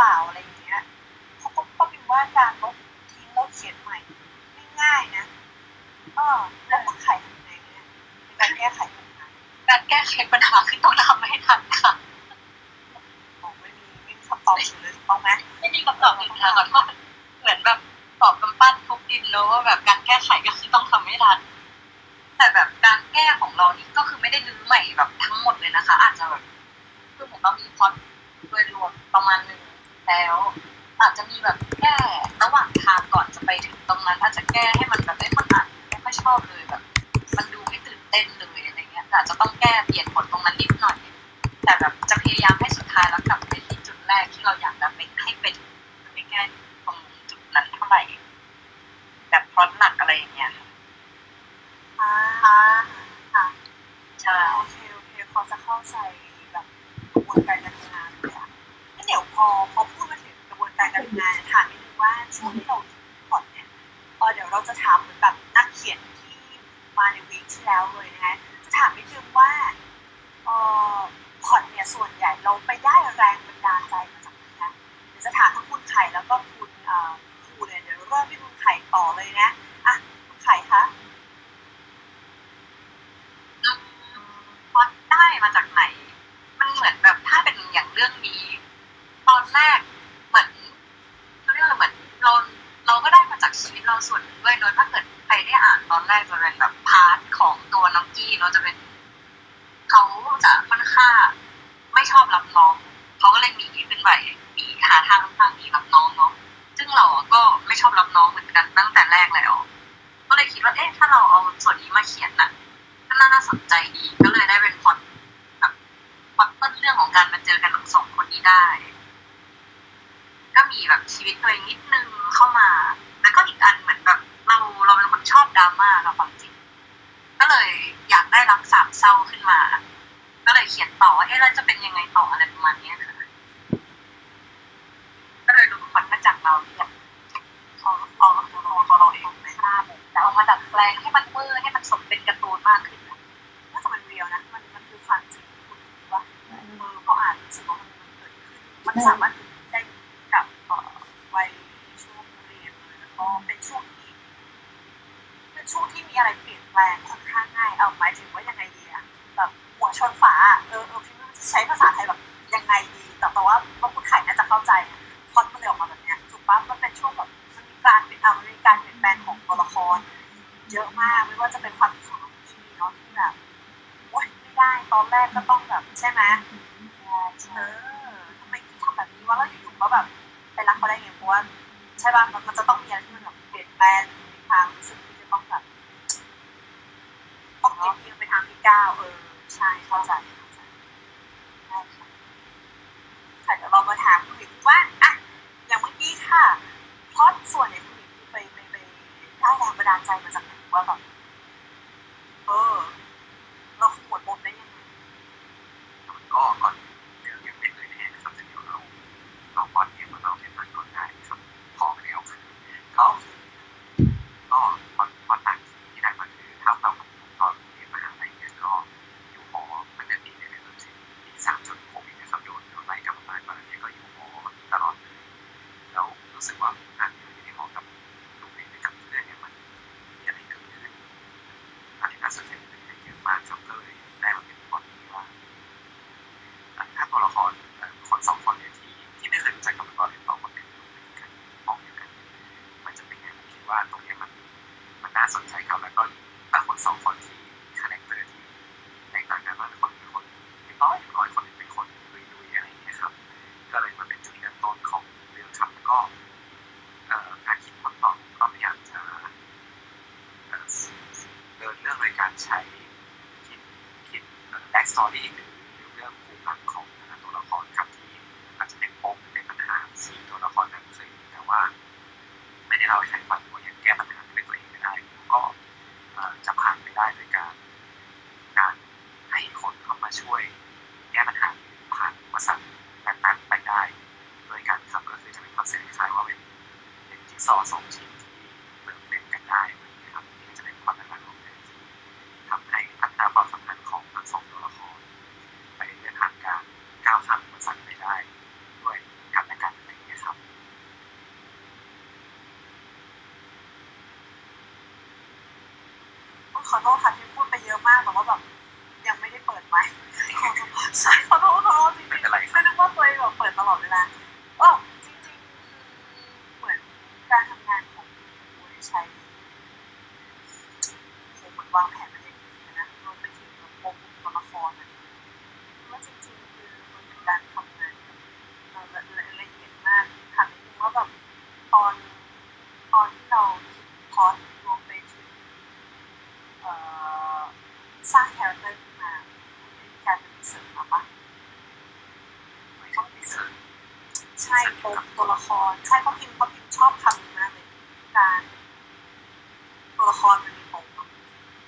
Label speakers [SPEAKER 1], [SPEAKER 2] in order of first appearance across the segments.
[SPEAKER 1] เปล่าอะไรอย่างเงี้ยเขาก็ก็พิมพ์ว่าการลบทิ้งแล้วเขียนใหม่ไม่ง่ายนะอ๋อแล้วคุณไขทำไงเนี่ยในการแก้ไขปัญหา
[SPEAKER 2] การแก้ไขปัญหาคือต้องทำให้ทันค่ะ
[SPEAKER 1] บอกไม่มีไม่มีคำตอบอยู่เลยถูกต้องไหม
[SPEAKER 2] ไม่มีคำตอบอยู่ค่ะขอโทษเหมือนแบบตอบกำปั้นทุบดินแล้วว่าแบบการแก้ไขก็คือต้องทำให้ทันแต่แบบการแก้ของเรานี่ก็คือไม่ได้รื้อใหม่แบบทั้งหมดเลยนะคะ อาจจะแบบคือผมเรามีพอตโดยรวมประมาณนึง แล้ว อาจจะมีแบบแก้ระหว่างทางก่อนจะไปถึงตรงนั้นอาจจะแก้ให้มันแบบไม่คนอ่านไม่ค่อยชอบเลยแบบ มันดูไม่ตื่นเต้นเลยอะไรเงี้ยอาจจะต้องแก้เปลี่ยนบท ใจพอ
[SPEAKER 1] ดมันเลยออกมา
[SPEAKER 2] แบบนี้ยถูกปั๊บมันเป็นช่วงแบบมันมีการเปลี่ยนอามีการ
[SPEAKER 1] เปลี่ยนแปลงของตัวละคร เยอะมากไม่ว่าจะเป็นความคิดของทีเนาะที่แบบโอ๊ยไม่ได้ตอนแรกก็ต้องแบบใช่ไหมเออทำไมทำแบบนี้วะแล้วอยู่ๆก็แบบไปรักเขาได้ไงเพราะว่าใช่ป่ะมันจะต้องมีอะไรที่มันแบบเปลี่ยนแปลงทางรู้สึกที่จะต้องแบบต้องเปลี่ยนไปทางที่ก้าวเออใช่เข้า
[SPEAKER 3] ใจ from the ท
[SPEAKER 4] ษค่ะที่พูดไปเยอะมากแต่ว่าแบบยังไม่ได้เปิดไมค์ใช่ขอโทษขอโทษจริงๆ
[SPEAKER 3] ไรค
[SPEAKER 4] ไม่นึกว่าตัวเองแบบเปิดตลอดเวลาก็จริงๆคือเหมือนการทำงานของผู้ใช้เหมือนวางแผนมาอย่างดีนะรวมไปถึงแบบปมตัวละครอะว่าจริงๆคือมันเป็นการทำงานเราละละเอียดมากถามนิดนึงว่าแบบตอนตอนที่เราคิดพล็อตรวม สร้าง character ขึ้นมามันเป็นการเป็น search ปะ
[SPEAKER 3] ไม่ต้อง research
[SPEAKER 4] ใช่ปมตัวละครใช่เพราะพิมพ์เพราะพิมพ์ชอบคำนี้มากเลยการตัวละครมันมีปม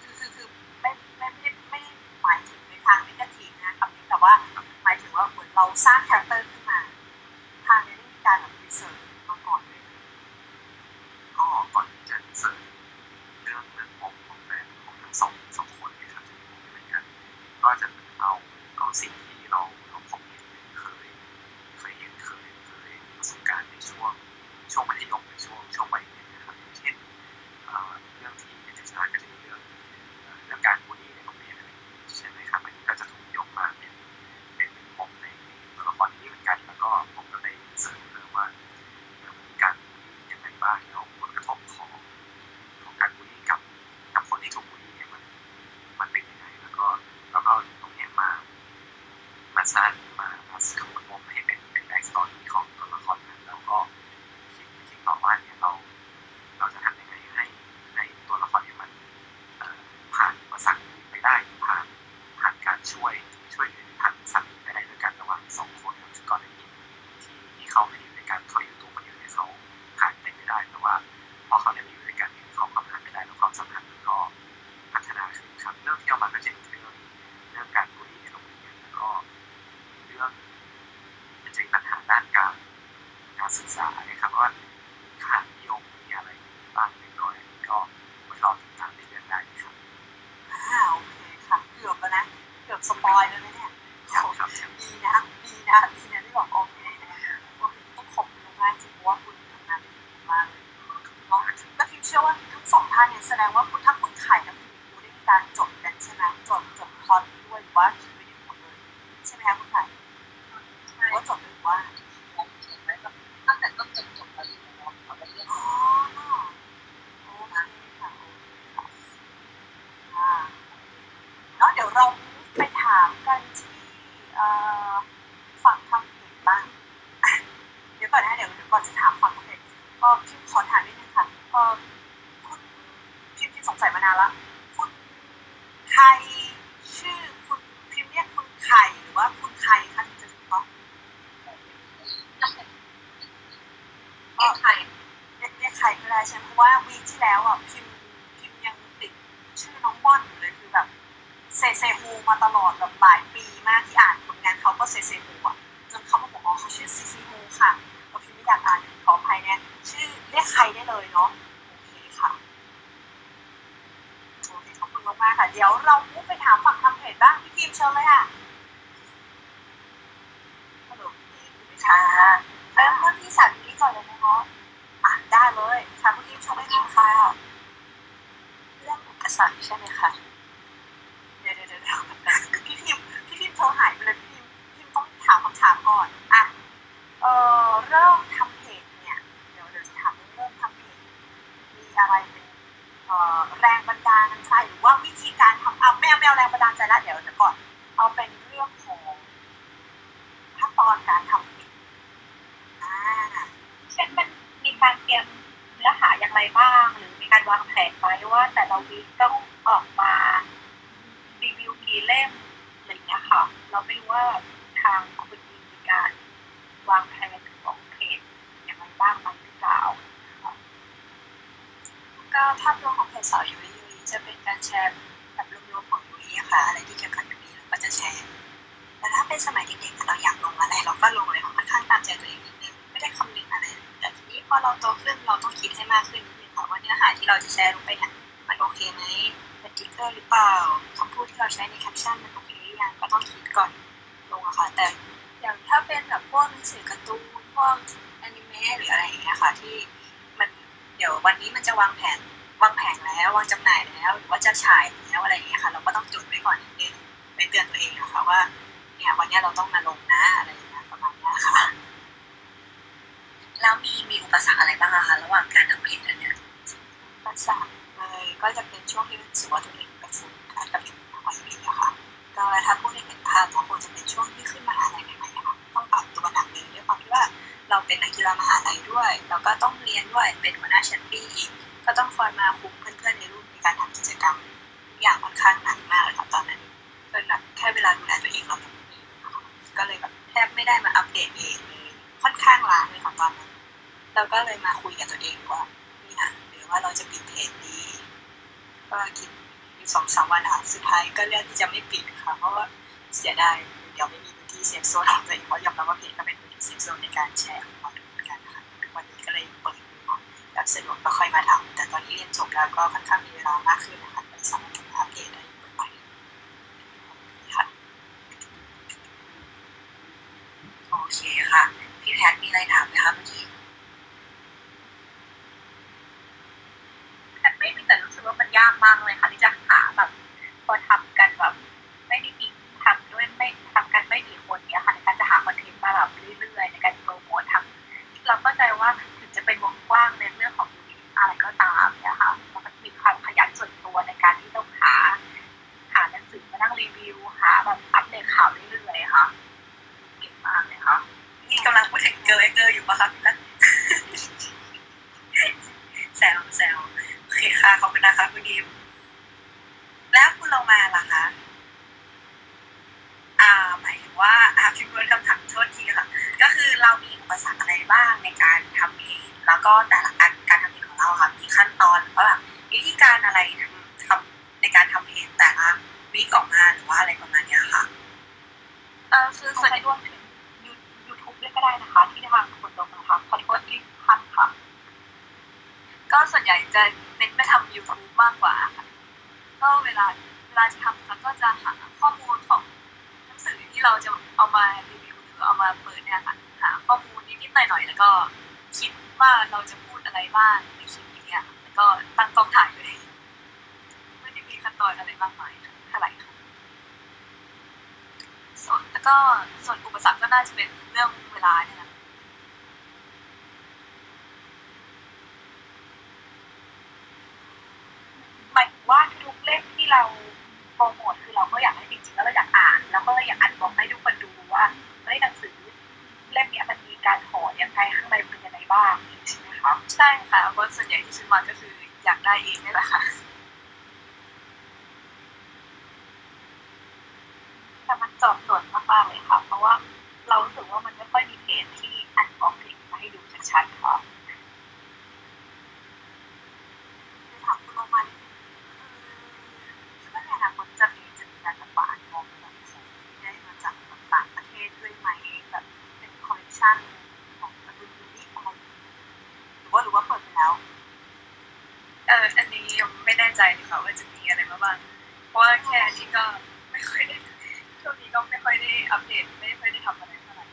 [SPEAKER 4] คือคือคือไม่ไม่ไม่ไม่หมายถึงในทาง negative นะคำนี้แต่ว่าหมายถึงว่าเหมือนเราสร้าง character เซ
[SPEAKER 3] เซ
[SPEAKER 4] ฮูมาตลอดแบบหลายปีมากที่อ่านผลงานเขาก็เซเซฮูอะจนเขามาบอกอ๋อเขาชื่อซีซีฮูค่ะแล้วพิมไม่อยากอ่านขออภัยเนี่ยชื่อเรียกใครได้เลยเนาะโอเคค่ะโอเคขอบคุณมากๆค่ะ เดี๋ยวเราพูดไปถามฝั่งทำเพจบ้างพี่พิมเชิญเลยค่ะฮัลโหลพี่พิมค่ะเริ่มเริ่มที่สามีก่อนเลยไหมคะอะได้เลยค่ะคุณทิมชมได้ดีค่ะเรื่องอุปสรรคใช่ไหมคะเดี๋ยวเดี๋ยวเดี๋ยวพี่พิมพี่พิมโทรหายไปเลยพี่พิมพี่พิมต้องถามคำถามก่อนอะเออเริ่มทำเพจเนี่ยเดี๋ยวเดี๋ยวจะถามเรื่องทำเพจมีอะไรเป็นเอ่อแรงบันดาลใจหรือว่าวิธีการทำ เอาไม่เอาไม่เอาแรงบันดาลใจละเดี๋ยวเดี๋ยวก่อนเอาเป็นเรื่องของขั้นตอนการทำเพจอ่า
[SPEAKER 5] เช่นมันมีการเตรียมเนื้อหาอย่างไรบ้าง หรือมีการวางแผนไว้ว่า แต่ละวีคต้องออกมารีวิวกี่เล่มอะไรเงี้ยค่ะ เราไม่รู้ว่าทางคุณดีมีการวางแผนของเพจอย่างไรบ้างไหมหรือเปล่า
[SPEAKER 6] ก็ภาพรวมของเพจสาวยูริยูจะเป็นการแชร์ สมัยเด็กๆเราอยากลงอะไรเราก็ลงเลยค่อนข้างตามใจตัวเองนิดนึงไม่ได้คำนึงอะไร แต่ทีนี้พอเราโตขึ้นเราต้องคิดให้มากขึ้นนิดนึงค่ะว่าเนื้อหาที่เราจะแชร์ลงไปเนี่ยมันโอเคไหมเป็น trigger หรือเปล่าคำพูดที่เราใช้ในแคปชั่นมันโอเคหรือยังก็ต้องคิดก่อนลงอะค่ะ แต่อย่างถ้าเป็นแบบพวกหนังสือการ์ตูนพวกอนิเมะหรืออะไรอย่างเงี้ยค่ะที่มันเดี๋ยววันนี้มันจะวางแผนวางแผงแล้ววางจำหน่ายแล้วหรือว่าจะฉายแล้วอะไรอย่างเงี้ยค่ะ เราก็ต้องจดไว้ก่อนนิดนึงไปเตือนตัวเองอะคะว่า เนี่ยวันนี้เราต้องมาลงนะอะไรอย่างเงี้ยประมาณนี้ค่ะ
[SPEAKER 4] แล้วมีมีอุปสรรคอะไรบ้างอะคะระหว่างการทำเพจอันเนี้ย
[SPEAKER 6] ภาษาเลยก็จะเป็นช่วงที่รู้สึกว่าตัวเองไปฝึกการกับเด็กมหาลัยอะค่ะก็ถ้าพูดให้เห็นภาพก็คงจะเป็นช่วงที่ขึ้นมหาลัยใหม่ๆอะค่ะต้องปรับตัวหนักเลยด้วยความที่ว่าเราเป็นนักกีฬามหาลัยด้วย แล้วก็ต้องเรียนด้วยเป็นหัวหน้าแชมปี้อีกก็ต้องคอยมาคุม เราก็เลยมาคุยกับตัวเองว่านี่นะหรือว่าเราจะปิดเพจดีก็คิดอยู่สองสามวันค่ะสุดท้ายก็เลือกที่จะไม่ปิดค่ะเพราะว่าเสียดายเดี๋ยวไม่มีพื้นที่ safe zone ของตัวเองเพราะยอมรับว่าเพจก็เป็นพื้นที่ safe zone ในการแชร์ของเราเหมือนกันนะคะวันนี้ก็เลยเปิดแบบสะดวกก็ค่อยมาทำแต่ตอนนี้เรียนจบแล้วก็ค่อนข้างมีเวลามากขึ้นนะคะเลยสามารถทำอัปเดตได้บ่อยๆค่ะ
[SPEAKER 4] โอเคค่ะพี่แพทมีอะไรถามไหมคะเมื่อกี้
[SPEAKER 5] แพทไม่มีแต่รู้สึกว่ามันยากมากเลยค่ะที่จะหาแบบพอทำกันแบบไม่ได้มีทำด้วยไม่ทำกันไม่กี่คนเนี้ยค่ะในการจะหาคอนเทนต์มาแบบเรื่อยๆในการโปรโมททั้งเราเข้าใจว่าถึงจะเป็นวงกว้างในเรื่องของอะไรก็ตามเนี่ยค่ะมันก็มีความขยันส่วนตัวในการที่ต้องหา หาหนังสือมานั่งรีวิวหาแบบอัปเดตข่าวเรื่อยๆค่ะเก่งมากเลยค่ะ
[SPEAKER 4] นี่กำลังพูดถึงเกอร์เกอร์อยู่ปะคะพี่นัท แซวแซวโอเคค่ะขอบคุณนะคะคุณดิมแล้วคุณโลมาล่ะคะ อ่า หมายถึงว่าอ่าพิมพ์คำถามโทษทีค่ะ ก็คือเรามีอุปสรรคอะไรบ้างในการทำเพจแล้วก็แต่ละการการทำเพจของเราค่ะมีขั้นตอนหรือว่าแบบวิธีการอะไรทำทำในการทำเพจแต่ละวิกออกมาหรือว่าอะไรประมาณเนี้ยค่ะ
[SPEAKER 5] เออคือส่วนใหญ่รวมถึงยูทูบด้วยก็ได้นะคะ ที่ทางคนลงมาทำขอโทษที่ทันค่ะ
[SPEAKER 1] ก็ส่วนใหญ่จะเน้นไปทำ YouTube มากกว่าค่ะก็เวลาเวลาจะทำเราก็จะหาข้อมูลของหนังสือที่เราจะเอามารีวิวหรือเอามาเปิดเนี่ยค่ะหาข้อมูลนิดๆหน่อยๆแล้วก็คิดว่าเราจะพูดอะไรบ้างในคลิปนี้ค่ะแล้วก็ตั้งกล้องถ่ายเลย ไม่ได้มีขั้นตอนอะไรมากมายเท่าไหร่ค่ะส่วนแล้วก็ส่วนอุปสรรคก็น่า จะเป็นเรื่องเวลาเนี่ยนะ
[SPEAKER 5] หมายถึงว่าทุกเล่มที่เราโปรโมทคือเราก็อยากให้จริงๆแล้วเราอยากอ่าน แล้วก็อยากอ่านบอกให้ทุกคนดูว่าเฮ้ยหนังสือเล่มนี้มันมีการห่อยังไงข้างในเป็นยังไงบ้างใช่ไหมคะ
[SPEAKER 1] ใช่ค่ะเพราะส่วนใหญ่ที่ซื้อมาก็คืออยากได้เองนี่แหละค่ะ
[SPEAKER 5] แต่มันตอบโจทย์มากๆเลยค่ะ เพราะว่าเรารู้สึกว่ามันไม่ค่อยมีเพจที่อันบอกเพลงมาให้ดูชัดๆค่ะ
[SPEAKER 4] คือถามคุณโรมันคือคิดว่าในอนาคตจะมีจะมีการระบาดของแบบของที่ได้มาจากต่างประเทศด้วยไหมแบบเป็นคอลเลคชันของการ์ตูน unique อะไรอย่างเงี้ยหรือว่าหรือว่าเปิดไปแล้ว
[SPEAKER 1] เอออันนี้ยังไม่แน่ใจเลยค่ะว่าจะมีอะไรมาบ้าง เพราะว่าแค่นี้ก็ไม่ค่อยได้ช่วงนี้ก็ไม่ค่อยได้อัปเดตไม่ค่อยได้ทำอะไรเท่าไหร่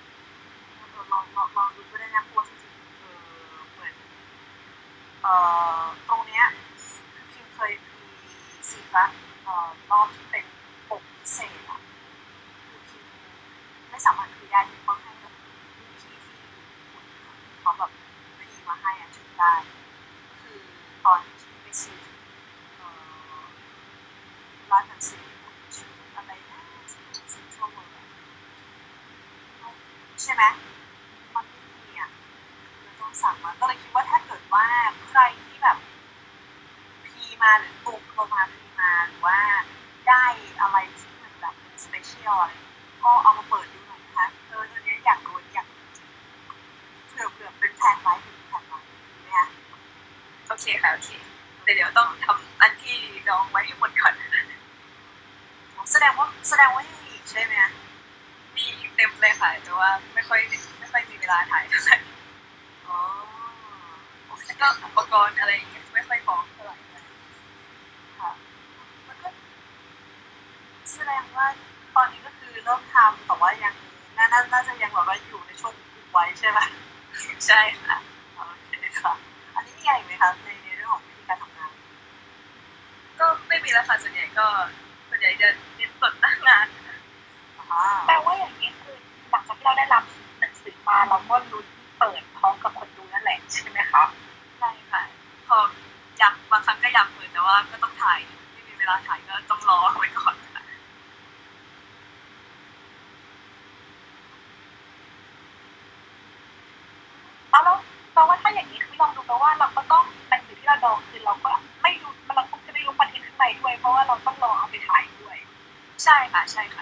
[SPEAKER 4] เออลองลองลองดูก็ได้นะเพราะว่าจริงๆเออเหมือนเอ่อตรงเนี้ยคือพิมเคยมีซีซั่นเอ่อรอบที่เป็นปกพิเศษอะคือพิม ไม่สามารถคุยได้ที่เขาให้กับรุ่นพี่ที่อยู่ญี่ปุ่นอะเขาแบบพีมาให้อะจุดได้ก็คือตอนที่ไปซื้อเอ่อร้านหนังสือชื่ออะไรนะซินทรัลเวิลด์ใช่ไหม มันไม่มีอะเราต้องสั่งมาก็เลยคิดว่าถ้าเกิดว่าใครที่แบบ pre มาหรือปลุกเรามา pre มาหรือว่าได้อะไรที่มันแบบเป็น special อะไรก็เอามาเปิดดูหน่อยนะคะเออตอนนี้อยากรู้อยากรู้จริงเผื่อเผื่อเป็นแผนไว้ถึงแผนไว้ดีไหมคะ
[SPEAKER 1] โอเคค่ะโอเคแต่เดี๋ยวต้องทำอันที่น้องไว้ให้หมดก่อน
[SPEAKER 4] อ๋อแสดงว่าแส ดงว่ายังมีอีกใช่ไหมคะ
[SPEAKER 1] มีอีกเต็มเลยค่ะแต่ว่าไม่ค่อยไม่ค่อยมีเวลาถ่ายเท่าไหร่
[SPEAKER 4] อ๋อโอเค
[SPEAKER 1] แล้วก็อุปกรณ์อะไรอย่างเงี้ยไม่ค่อยพร้อมเท่าไหร่
[SPEAKER 4] ค่ะมันก็แสดงว่าตอนนี้ก็
[SPEAKER 1] คื
[SPEAKER 4] อเริ่มทำ
[SPEAKER 7] แต่ว่ายังน่า
[SPEAKER 8] น่าน่าจะยังแบบว่า
[SPEAKER 4] อยู่ในช่วงอุบไว้
[SPEAKER 8] ใช่ไหมใช่ 把下一个。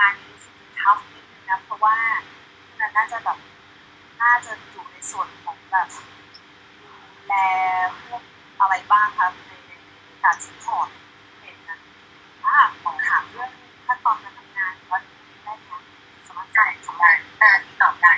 [SPEAKER 8] งานนี้จะ
[SPEAKER 4] tough นิดนึงนะเพราะว่ามันน่า
[SPEAKER 8] จะแบบน่าจะ
[SPEAKER 4] อยู่ใน
[SPEAKER 8] ส่วนของแบบดูแล
[SPEAKER 9] พวกอะไร
[SPEAKER 4] บ้างคะใน
[SPEAKER 9] การ support เป็นนะอ่าขอถามเรื่องขั้นตอนการทำ
[SPEAKER 4] งาน
[SPEAKER 9] ว่าได้ไห
[SPEAKER 4] มส
[SPEAKER 9] มัคร
[SPEAKER 4] ใจสมัครการตอบได้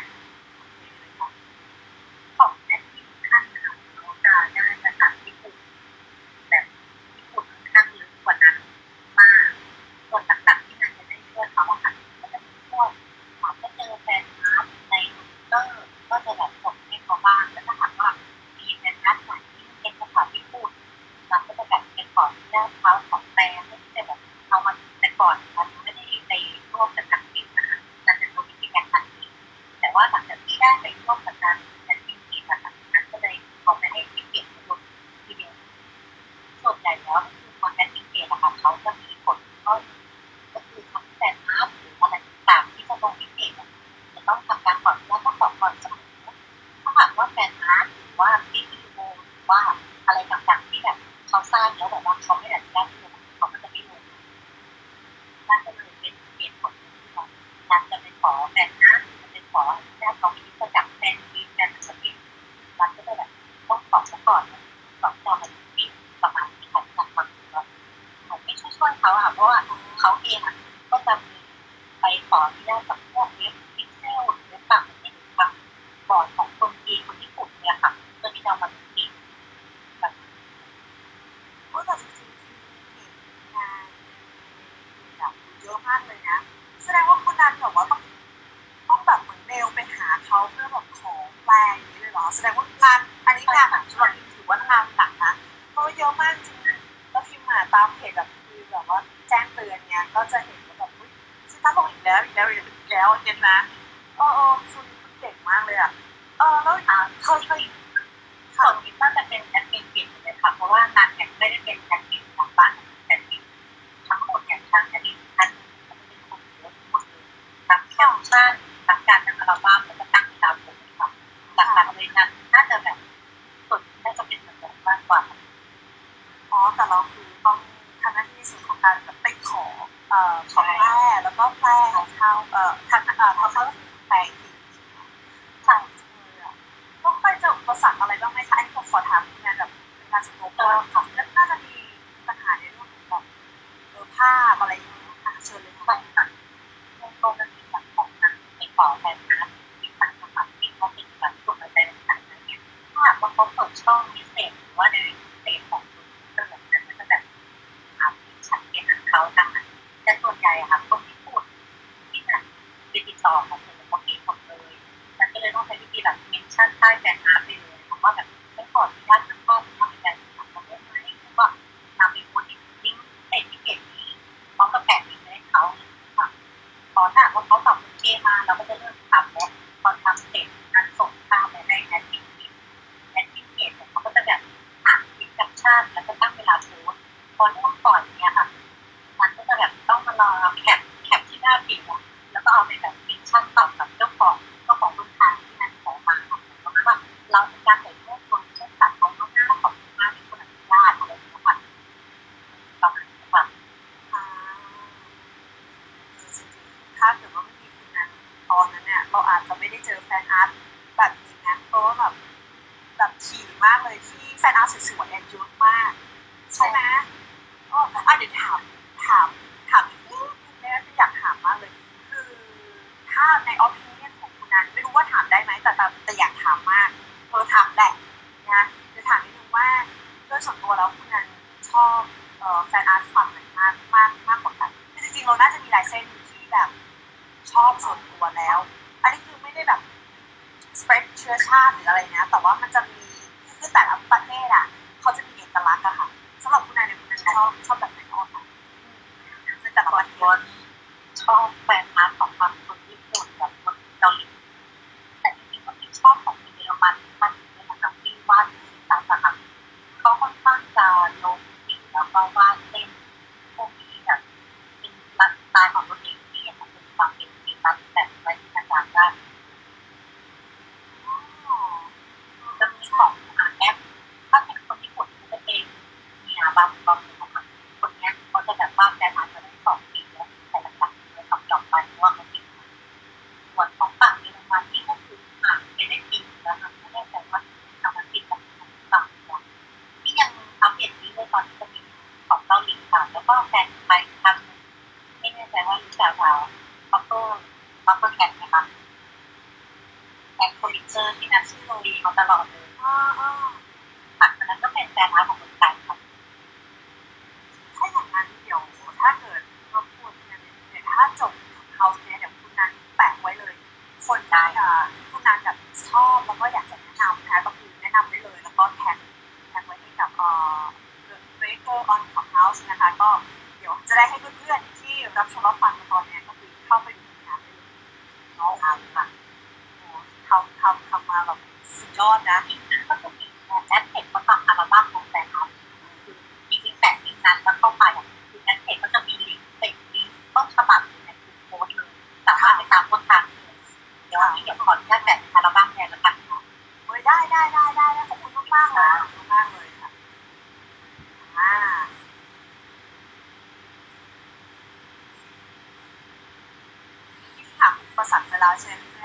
[SPEAKER 4] แล้ใช่
[SPEAKER 9] ไหมค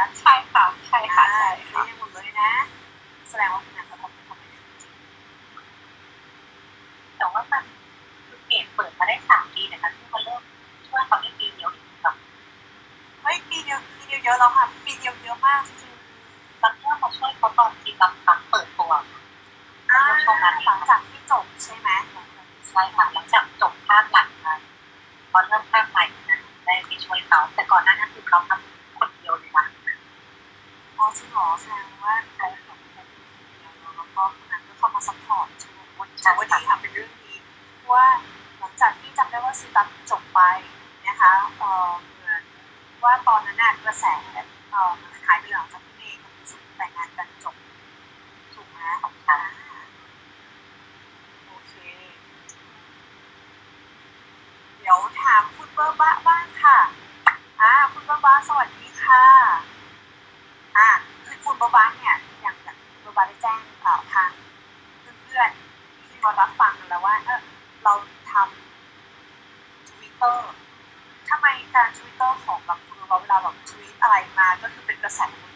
[SPEAKER 9] ะ
[SPEAKER 4] ใช่
[SPEAKER 9] ค่ะใช่
[SPEAKER 4] ค่ะใช่
[SPEAKER 9] ค่ะ para a.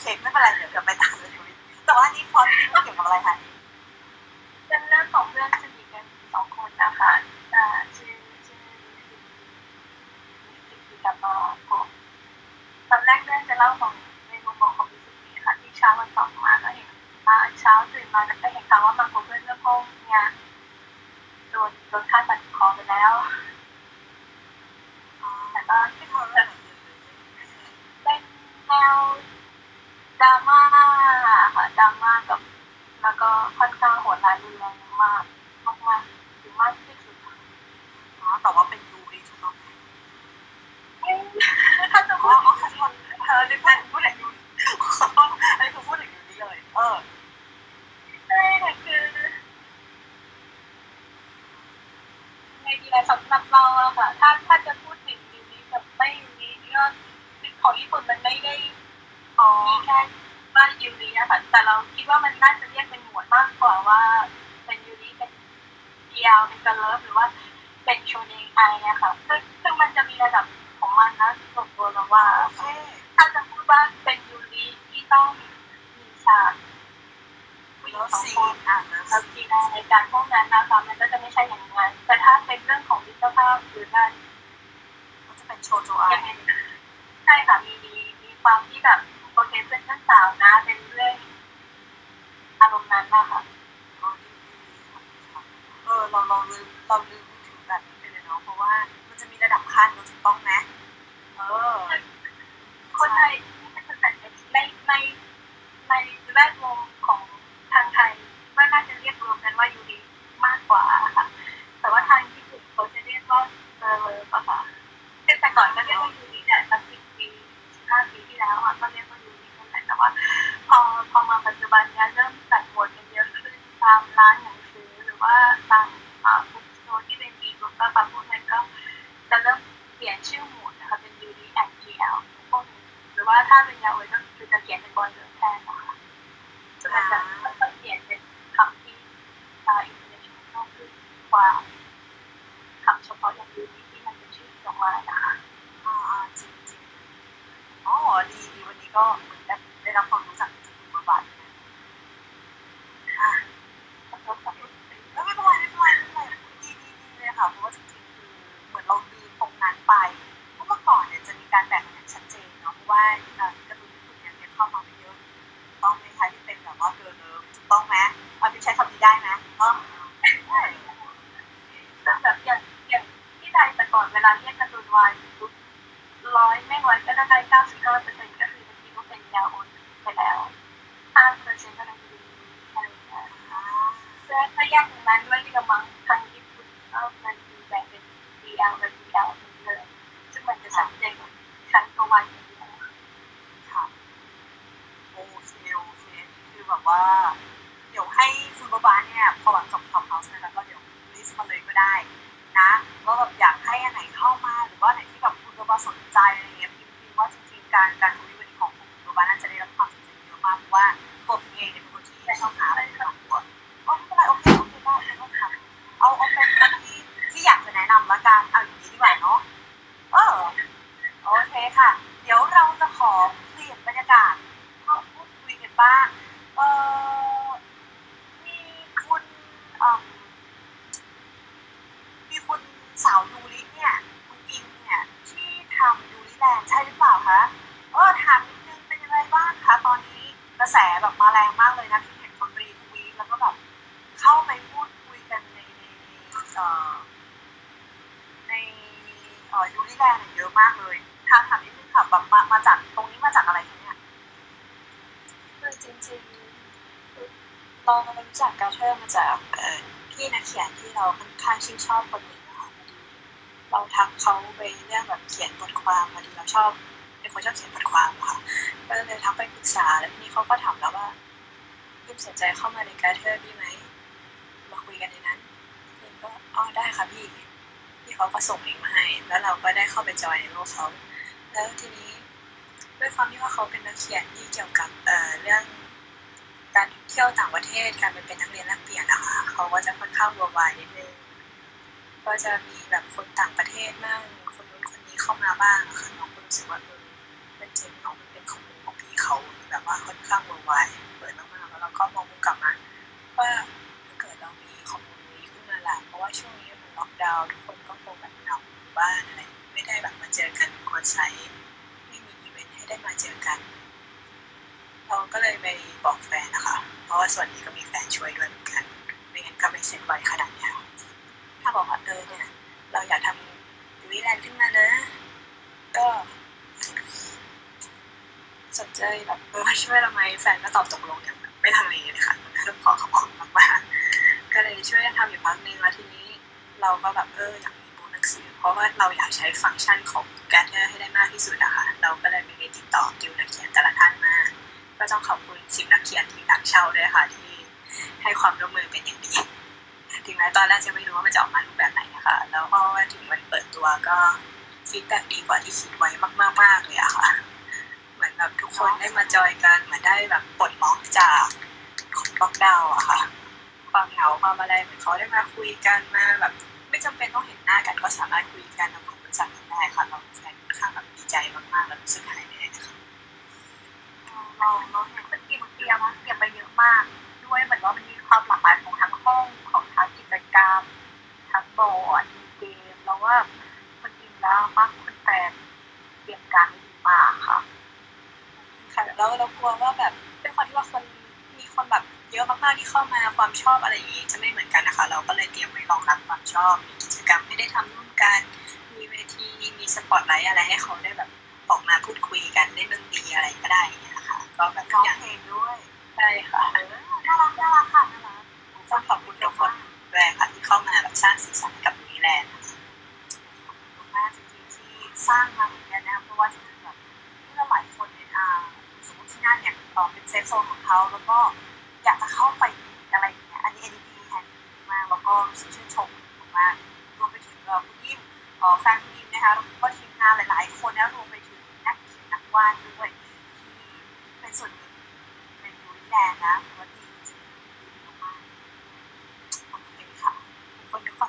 [SPEAKER 9] เช็ค
[SPEAKER 4] ไม่เป็นไรเดี๋ยวเดี๋ยวไปตามเลยแต่ว่านี่พอที่เกี่ยวกับอะไรคะ
[SPEAKER 9] เป็นเรื่องของเพื่อนสนิทกันสองคนนะคะชื่อชื่อมิสิกับมาโตอนแรกเรื่องจะเล่าของในมุมมองของมิสิกิค่ะที่เช้าวันต่อมาก็เห็นเช้าตื่นมาก็เห็นเขาว่ามาโกเพื่อนเพื่อนพ่เนี่ยโดนโดนฆ่าตัด
[SPEAKER 4] รุ
[SPEAKER 9] นแรงมากมากมากคือมากที่สุดค่ะ
[SPEAKER 4] แต่ว่าเป็นยูเองใองไหม
[SPEAKER 9] ถ้าจะ
[SPEAKER 4] ว่าอ๋อขอโทษเธอดิฉัพูดถึงยูอันนี้คือพูดถึงยูนี้เลย เออ
[SPEAKER 9] ใช่คือไงดีนะสำหรับเราอะค่ะ ถ้าถ้าจะพูดถึงยูนี้กับไม่ยูนี้ก็ของญี่ปุ่นมันไม่ได้มีแค่ว่ายูนี้อะค่ะแต่เราคิดว่ามันน่าจะ ยาวเป็นการเลิฟหรือว่าเป็นโชนิงอะไรเนี้ยค่ะซึ่งซึ่งมันจะมีระดับของมันนะส่วนตัวนะว่า ถ้าจะพูดว่าเป็นยูริที่ต้องมีฉากผู้สองคน
[SPEAKER 4] อะแล้ว
[SPEAKER 9] จีนในการพวกนั้นนะคะมันก็จะไม่ใช่อย่างนั้นแต่ถ้าเป็นเรื่องของวิตรภาพหรือการ
[SPEAKER 4] จะเป็นโชโจอา
[SPEAKER 9] ใช่ค่ะมี
[SPEAKER 4] ต้องไหมเอาพิมใช้คำนี้ได้ไหมเนาะ
[SPEAKER 9] แบบอย่างอย่างที่ไทยแต่ก่อนเวลาเรียกการ์ตูนวายปุ๊บร้อยไม่ร้อยก็ได้เก้าสิบห้าเปอร์เซ็นต์ก็คือบางทีก็เป็นยาโอนไปแล้วห้าเปอร์เซ็นต์ก็ได้ดีอะไรอย่างเงี้ยเพื่อถ้าแยกตรงนั้นด้วยที่กำลังทางญี่ปุ่นก็มันมีแบ่งเป็น DL กับ DL เลยซึ่งมันจะชัดเจนชั้นตัววายอย่างเดียว
[SPEAKER 4] ค่ะโอเคโอเคคือแบบว่า เดี๋ยวให้คุณบ๊าบา เนี่ยพอหลังจบคอมเฮาส์แล้วก็เดี๋ยวลิสต์มาเลยก็ได้นะว่าแบบอยากให้ ข้างชื่น
[SPEAKER 6] ชอบคนหนึ่งนะคะพอดีเราทักเขาไปเรื่องแบบเขียนบทความพอดีเราชอบเป็นคนชอบเขียนบทความค่ะก็เลยทักไปปรึกษาแล้วทีนี้เขาก็ถามแล้วว่าพิมสนใจเข้ามาในการเทอร์พี่ไหมมาคุยกันในนั้นพิมก็อ๋อได้ค่ะพี่พี่เขาก็ส่งลิงก์มาให้ แล้วเราก็ได้เข้าไปจอยในโลกเขาแล้วทีนี้ด้วยความที่ว่าเขาเป็นนักเขียนที่เกี่ยวกับเอ่อเรื่องการเที่ยวต่างประเทศการไปเป็นนักเรียนแลกเปลี่ยนนะคะเขาก็จะค่อนข้างวัววายนิดนึง ก็จะมีแบบคนต่างประเทศบ้างคนนู้นคนนี้เข้ามาบ้างค่ะน้องก็รู้สึกว่าเออเป็นเจ๋งน้องมันเป็นขอมูลของพี่เขาแบบว่าค่อนข้างวัววายเปิดมากๆแล้วเราก็มองมุมกลับมาว่าถ้าเกิดเรามีข้อมูลนี้ขึ้นมาละเพราะว่าช่วงนี้มันล็อกดาวน์ทุกคนก็คงแบบเหงาอยู่บ้านอะไรไม่ได้แบบมาเจอกันออนไซต์ไม่มีอีเวนต์ให้ได้มาเจอกันเราก็เลยไปบอกแฟนนะคะ เพราะว่าส่วนนี้ก็มีแฟนช่วยด้วยเหมือนกัน ไม่งั้นก็ไม่เสร็จไวขนาดนี้ ถ้าบอกว่าเออเนี่ย เราอยากทำยูวิแลนด์ขึ้นมานะ ก็สนใจแบบเออช่วยทำไหมแฟนก็ตอบตกลงอย่างแบบไม่ลังเลเลยค่ะก็ขอขอบคุณมากๆก็เลยช่วยกันทำอยู่พักนึงแล้วทีนี้เราก็แบบเอออยากมีบูธหนังสือ เพราะว่าเราอยากใช้ฟังก์ชันของGather ให้ได้มากที่สุดอะค่ะเราก็เลยมีติดต่อดิวนักเขียนแต่ละท่านมาก็ต้องขอบคุณสิบนักเขียนที่มาเช่าด้วยค่ะที่ให้ความร่วมมือเป็นอย่างดี ถึงแม้ตอนแรกจะไม่รู้ว่ามันจะออกมารูปแบบไหนนะคะ แล้วก็ถึงวันเปิดตัวก็ feedback ดีกว่าที่คิดไว้มาก ๆ เลยอะค่ะ เหมือนแบบทุกคนได้มาจอยกันเหมือนได้แบบปลดล็อกจากของล็อกดาวน์อะค่ะ ความเหงาความอะไรเหมือนเขาได้มาคุยกันมาแบบ ไม่จำเป็นต้องเห็นหน้ากันก็สามารถคุยกันทำความรู้จักกันได้ค่ะเราแฟนค่อนข้างแบบดีใจมากๆแล้วรู้สึกหายเหนื่อยนะคะ
[SPEAKER 9] เราเราเห็นเป็นทีมเตรียมเตรียมไปเยอะมาก ด้วยเหมือนว่ามันมีความหลากหลายของทั้งห้อง กิจกรรมทั้งบอร์ดมีเกมแล้วว่าคนทีมแล้วมากคนแฟนเตรียมการดีมากค่ะ
[SPEAKER 6] ค่ะแล้วเรากลัวว่าแบบด้วยความที่ว่าคนมีคนแบบเยอะมากๆที่เข้ามาความชอบอะไรอย่างนี้จะไม่เหมือนกันนะคะ เราก็เลยเตรียมไว้รองรับความชอบมีกิจกรรมให้ได้ทำร่วมกันมีเวทีมีสปอตไลท์อะไรให้เขาได้แบบออกมาพูดคุยกันเล่นดนตรีอะไรก็ได้อย่างเงี้ยค่ะก็แบบทุ
[SPEAKER 4] ร้
[SPEAKER 6] ก
[SPEAKER 4] อง
[SPEAKER 6] อย่าง
[SPEAKER 4] เพลงด้วย
[SPEAKER 6] ใช่ค่ะ
[SPEAKER 4] เออน่ารักน่ารักค่ะน่ารัก
[SPEAKER 6] ต้องขอบคุณทุกคน ด้วยค่ะที่เข้ามาแบบสร้างสีสันกับนีแลนด์
[SPEAKER 4] คุณแม่จริงๆที่สร้างมาเหมือนกันนะเพราะว่าจริงๆแบบเมื่อหลายคนเนี่ยอ่าสมมติที่นั่นเนี่ยเอ่อเป็น safe zone ของเขาแล้วก็อยากจะเข้าไปอะไรอย่างเงี้ยอันนี้อันนี้ดีแฮนดีมากแล้วก็รู้สึกชื่นชมมากรวมไปถึงเอ่อคุณนิ่มแฟนคุณนิ่มนะคะแล้วก็ทีมงานหลายๆ คนนะรวมไปถึงนักเขียนนักวาดด้วยที่เป็นส่วนหนึ่งในยูริแลนด์นะ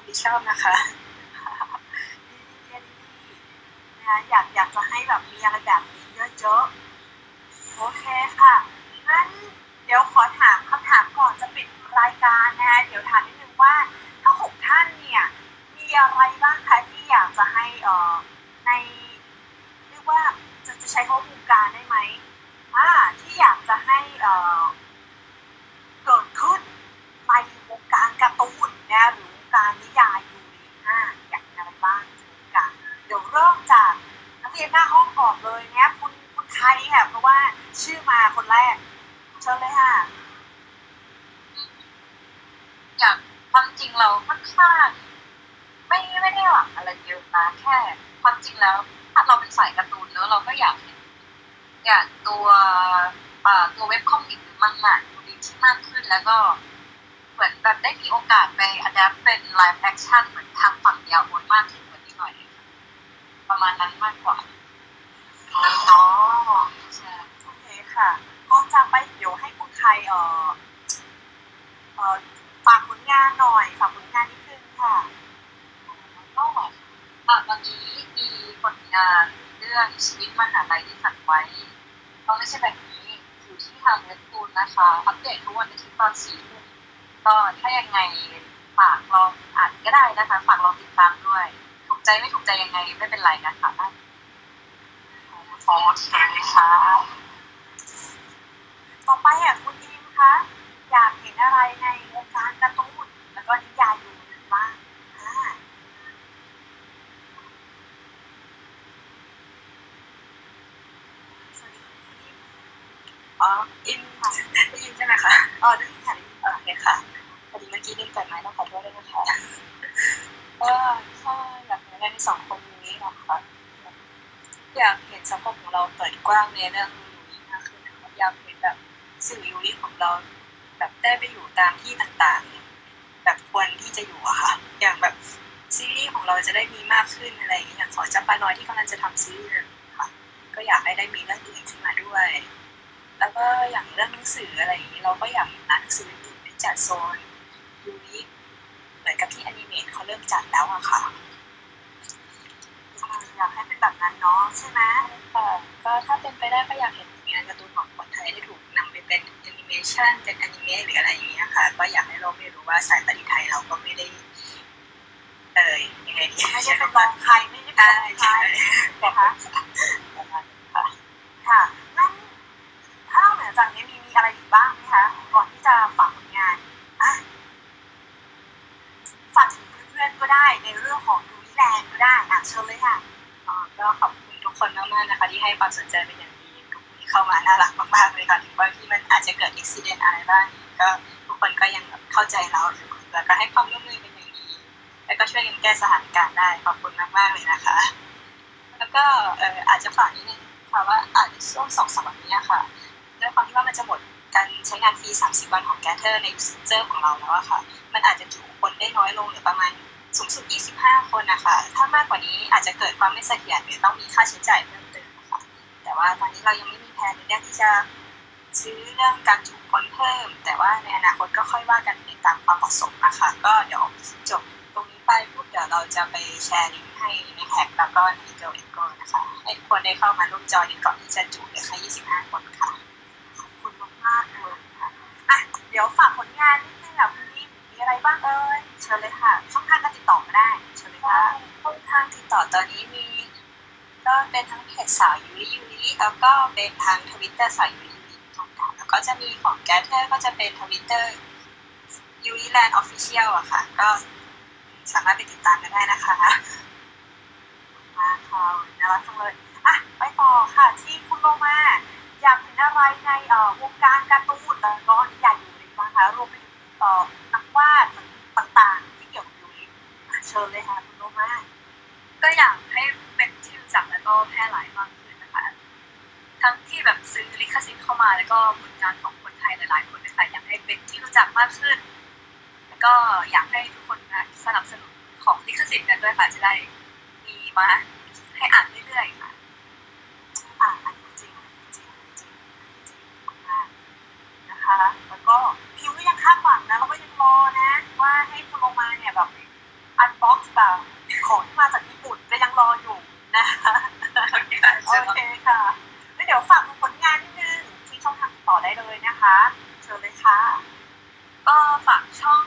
[SPEAKER 4] ผิด
[SPEAKER 6] ชอบนะคะ
[SPEAKER 4] นะอยากอยากจะให้แบบมีอะไรแบบนี้เยอะๆโอเคค่ะงั้นเดี๋ยวขอถามคำถามก่อนจะปิดรายการนะเดี๋ยวถามนิดนึงว่าถ้าหกท่านเนี่ยมีอะไรบ้างคะที่อยากจะให้อ่อในเรียกว่าจะจะใช้ข้อมูลการได้ไหมอ่าที่อยากจะให้เอ่อเกิดขึ้นในวงการการ์ตูนนะหรือานิยายอยูนิตาอย่างไรบ้างกะเดี๋ยวเริ่มจากนักเรียนหน้าห้องก่อนเลยเนี้ยคุณคุณไทยค่ะเพราะว่าชื่อมาคนแรกเชิญเลยค่ะ
[SPEAKER 2] อยากความจริงเราค่อนข้างไม่ไม่ได้หวังอะไรเยอะนะแค่ ความจริงแล้วถ้าเราเป็นสายการ์ตูนเนอะเราก็อยากอยากตัวตัวเว็บคอมิกหรือมังงะดูดีที่มากขึ้นแล้วก็ เหมือนแบบได้มีโอกาสไป adapt เป็น live action เหมือนทางฝั่งยาโออิมากขึ้นกว่านี้หน่อย ประมาณนั้นมากกว่า
[SPEAKER 4] อ๋อ
[SPEAKER 2] ใช่
[SPEAKER 4] โอเคค่ะก่อนจากไปเดี๋ยวให้คุณใครเอ่อเอ่อฝากผลงานหน่อยฝากผลงานนิดนึงค่ะ
[SPEAKER 2] ก็อะตอนนี้มีผลงานเรื่องชีวิตมหาลัยที่ฝันไว้ก็ไม่ใช่แบบนี้อยู่ที่ทางเว็บตูนนะคะ อัปเดตทุกวันอาทิตย์ตอนสี่ทุ่ ก็ถ้ายังไงฝากลองอ่านก็ได้นะคะฝากลองติดตามด้วย ถูกใจไม่ถูกใจยังไงไม่เป็นไรนะคะโอเคค่ะ
[SPEAKER 4] ต่อไปอะคุณอิมคะอยากเห็นอะไรในวงการการ์ตูนแล้วก็นิยายอยู่หรือบ้างอ่าสวัสดีค่ะคุณอิม
[SPEAKER 6] อ๋ออิมได้ยินใช่ไหมคะ
[SPEAKER 4] อ๋อได้ยินค่ะได้ยิน
[SPEAKER 6] โอเคค่ะพอดีเมื่อกี้ลืมเปิดไมค์ต้องขอโทษด้วยนะคะก็ถ้าอยากเห็นอะไรในสองคนนี้นะคะอยากเห็นสังคมของเราเปิดกว้างในเรื่องยูริมากขึ้นนะคะอยากเห็นแบบสื่อยูริของเราแบบได้ไปอยู่ตามที่ต่างๆ แบบควรที่จะอยู่อะค่ะ อย่างแบบซีรีส์ของเราจะได้มีมากขึ้นอะไรอย่างเงี้ยอย่างขอจับปลาน้อยที่กำลังจะทำซีรีส์ค่ะ ก็อยากให้ได้มีเรื่องอื่นขึ้นมาด้วย แล้วก็อย่างเรื่องหนังสืออะไรอย่างนี้เราก็อยากเห็นร้านหนังสืออื่นๆจัดโซนยูริเหมือนกับที่อนิเมะเขาเริ่มจัดแล้วอะค่ะ
[SPEAKER 4] อ่าอยากให้เป็นแบบนั้นเนาะใช่ไหม
[SPEAKER 6] ค่ะก็ถ้าเป็นไปได้ก็อยากเห็นงานการ์ตูนของคนไทยได้ถูกนำไปเป็นแอนิเมชันเป็นอนิเมะหรืออะไรอย่างเงี้ยค่ะ ก็อยากให้โลกได้รู้ว่าสายผลิตไทยเราก็ไม่ได้เอ่ยยังไงดี
[SPEAKER 4] ไม่ใช่เป็นรองใครไม่ใช่เป็น
[SPEAKER 6] ใช่
[SPEAKER 4] รองใคร
[SPEAKER 6] ใช่
[SPEAKER 4] นะคะ
[SPEAKER 6] ประมาณนั้นค่ะ
[SPEAKER 4] ค่ะงั้น ถ้านอกเหนือจากนี้มีมีอะไรอีกบ้างไหมคะ ก่อนที่จะฝากผลงานอะฝากถึงเพื่อนๆก็ได้ในเรื่องของยูนิแลนก็ได้อะเชิญเลยค่ะ
[SPEAKER 6] อ๋อก็ขอบคุณทุกคนมากๆนะคะ ที่ให้ความสนใจเป็นอย่างดีทุกคนที่เข้ามาน่ารักมากๆเลยค่ะถึงบางที่มันอาจจะเกิดอุบิเหตุอะไรบ้างก็ทุกคนก็ยังเข้าใจเราแล้วก็ให้ความร่วมมือเป็นอย่างดี แล้วก็ช่วยกันแก้สถานการณ์ได้ขอบคุณมากๆเลยนะคะ แล้วก็เอ่ออาจจะฝากนิดนึงค่ะว่าอาจจะช่วงสองสามวันนี้ค่ะ ด้วยความที่ว่ามันจะหมดการใช้งานฟรี 30 วันของ Gather ใน user ของเราแล้วอะค่ะ มันอาจจะจุคนได้น้อยลงหรือประมาณสูงสุด 25 คนนะคะ ถ้ามากกว่านี้อาจจะเกิดความไม่เสถียรหรือต้องมีค่าใช้จ่ายเพิ่มเติมนะคะแต่ว่าตอนนี้เรายังไม่มีแผนในเรื่องที่จะซื้อเรื่องการจุคนเพิ่ม แต่ว่าในอนาคตก็ค่อยว่ากันในตามความเหมาะสมนะคะ ก็เดี๋ยวจบตรงนี้ไปปุ๊บเดี๋ยวเราจะไปแชร์ลิงก์ให้ในแท็กแล้วก็ในโจเอ็กโกนะคะให้ทุกคนได้เข้ามาร่วมจอยกันก่อนที่จะจุเลยค่ะ 25 คนค่ะ
[SPEAKER 4] มากๆเลยค่ะอะเดี๋ยวฝากผลงานนิดนึงอะคุณนิ่มมีอะไรบ้างเอ่ยเชิญเลยค่ะ ช่องทางการติดต่อก็ได้เชิญเลย
[SPEAKER 6] ก็
[SPEAKER 4] ค่ะ
[SPEAKER 6] ช่องทางติดต่อตอนนี้มี ก็เป็นทั้งเพจสาวยูริยูริแล้วก็เป็นทางทวิตเตอร์สาวยูริยูริค่ะแล้วก็จะมีของ Gather ก็จะเป็นทวิตเตอร์ยูริแลนด์ official อะค่ะ ก็สามารถไปติดตามกันได้นะคะ
[SPEAKER 4] มาค่ะน่ารักจังเลยอะไปต่อค่ะที่คุณโลมา อยากเห็นอะไรในวงการการ์ตูนแล้วก็นิยายยูริบ้างคะรวมไปถึงเอ่อนักวาดต่างๆ ที่เกี่ยวกับยูริอ่เชิญเลยค่ะคุณโลมา
[SPEAKER 1] ก็อยากให้เป็นที่รู้จักแล้วก็แพร่หลายมากขึ้นนะคะ ทั้งที่แบบซื้อลิขสิทธิ์เข้ามาแล้วก็ผลงานของคนไทยหลายๆ คนนะคะอยากให้เป็นที่รู้จักมากขึ้น แล้วก็อยากให้ทุกคนนะสนับสนุนของลิขสิทธิ์กันด้วยค่ะจะได้มีมาให้อ่านเรื่อยๆค่ะ
[SPEAKER 4] อะอันนี้จริงจริงจริงจริงมาก นะคะ แล้วก็พิมก็ยังคาดหวังนะแล้วก็ยังรอนะ ว่าให้คุณโลมาเนี่ยแบบอันบ็อกซ์แบบของที่มาจากญี่ปุ่นก็ยังรออยู่นะคะโอเคค่ะแล้วเดี๋ยวฝากผลงานนิดนึงที่ช่องทางติดต่อได้เลยนะคะ เชิญเลยค่ะ
[SPEAKER 1] ก็ฝากช่อง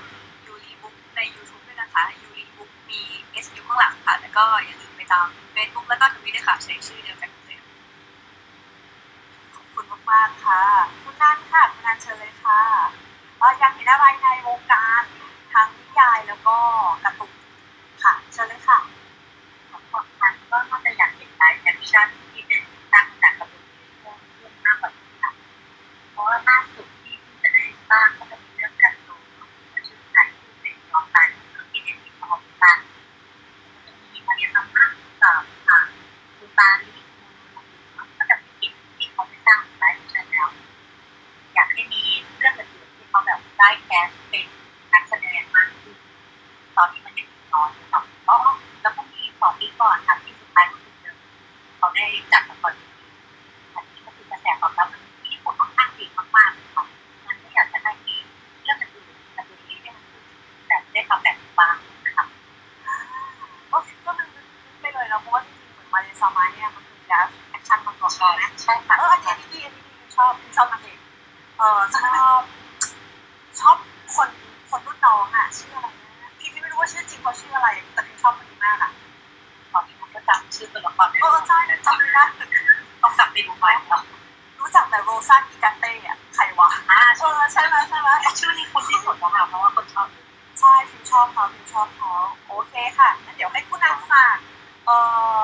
[SPEAKER 1] ยูรีบุ๊กใน YouTube ด้วยนะคะยูรีบุ๊กมี S อยู่ข้างหลังค่ะ แล้วก็อย่าลืมไปตาม Facebook แล้วก็ทวิตด้วยค่ะใช้ชื่อเดียวกันเลย
[SPEAKER 4] ขอบ คุณมากๆค่ะคุณนันค่ะคุณนันเชิญเลยค่ะอยากเห็นอะไรในวงการทั้งนิยายแล้วก็การ์ตูนค่ะเชิญเลยค่ะ
[SPEAKER 2] ของฉันก็น่าจะอยากเห็น live action ที่เป็นตั้งแต่การ์ตูนที่เพิ่มขึ้นมากกว่านี้ค่ะ
[SPEAKER 4] เพราะว่าล่าสุดที่จะได้
[SPEAKER 2] ส
[SPEAKER 4] ร้าง Exacto. ซากิกาเต้อะใครวะ
[SPEAKER 2] อ่า
[SPEAKER 4] เออใช่ไหมใช่ไหม
[SPEAKER 2] ชื่อนี้คุณที่สุดแล้วค่ะเพราะว่าคนชอบ
[SPEAKER 4] ใช่พิมชอบเขาพิมชอบเขาโอเคค่ะงั้นเดี๋ยวให้คุณนันฝากเอ่อ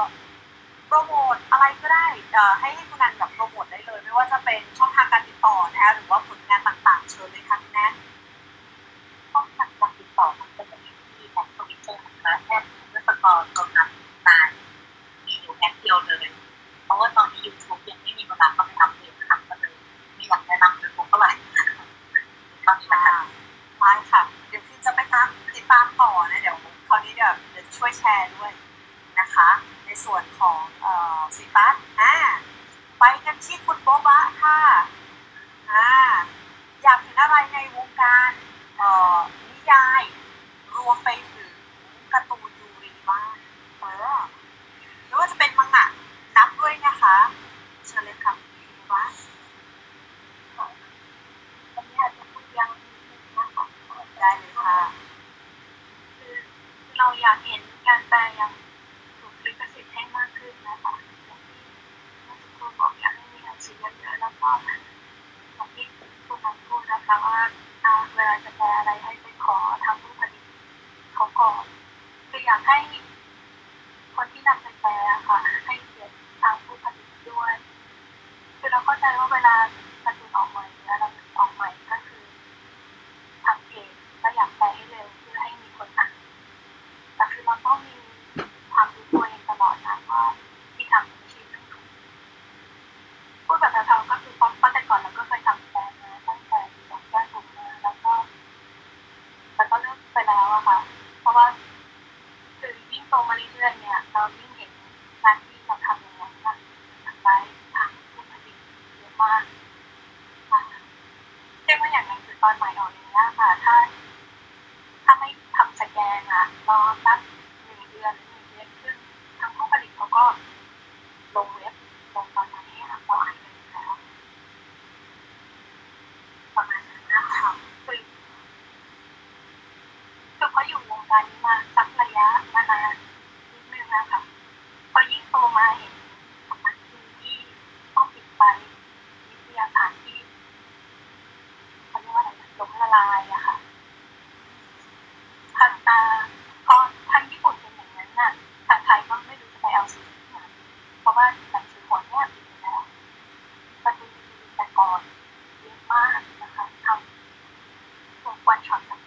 [SPEAKER 4] โปรโมทอะไรก็ได้เอ่อให้ให้คุณนันกับโปรโมทได้เลย ไม่ว่าจะเป็นช่องทางการติดต่อนะคะหรือว่าผลงานต่างๆ เชิญเลยค่ะ
[SPEAKER 2] ส่วนขอ
[SPEAKER 4] งสีปัสอ่าไปกันที่คุณโบบะค่ะออยากเห็นอะไรใน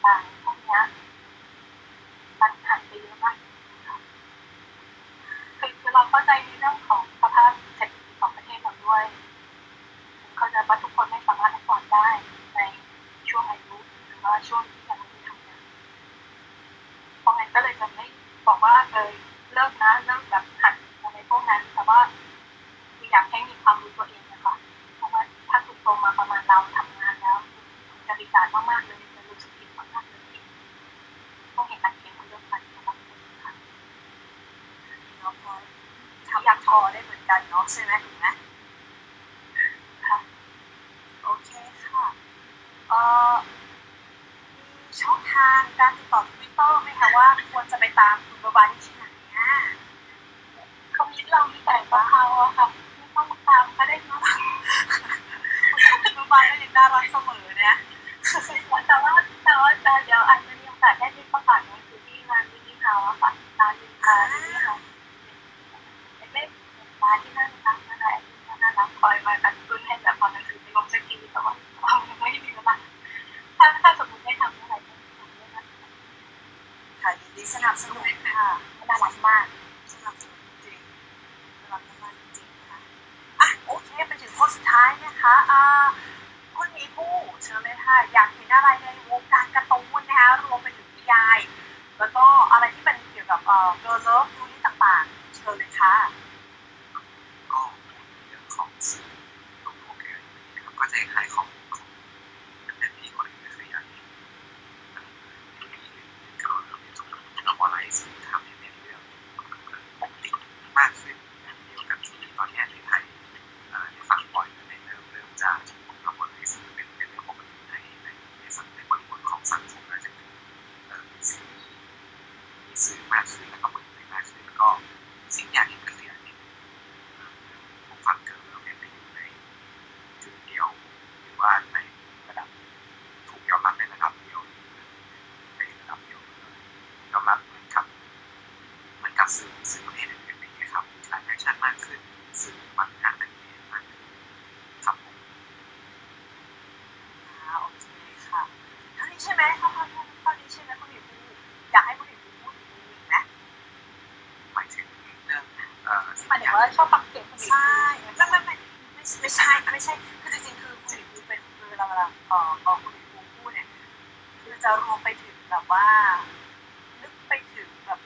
[SPEAKER 4] ต่าง
[SPEAKER 9] ๆพวกนี้มันหานไปเยอะมากคือเราเข้าใจในเรื่องของสภาพเศรษฐกิจของประเทศเราด้วยเข้าใจว่าทุกคนไม่สามารถผ่อนได้ในช่วงอายุหรือว่าช่วงที่ยังไม่ทำงานเพราะงั้นก็เลยจะไม่บอกว่าเออ I'll. ว่า
[SPEAKER 4] ชอบ
[SPEAKER 9] ปัก
[SPEAKER 3] เปียกคนอื่น
[SPEAKER 4] ใช่ไม่ไม่ไม่ไม่ใช่ไม่ใช่คือจริงๆคือคุณหญิงคือเป็นคือเราเวลาเออเออคุณหญิงพูดเนี่ยคือจะรวมไปถึงแบบว่านึกไปถึงแบบ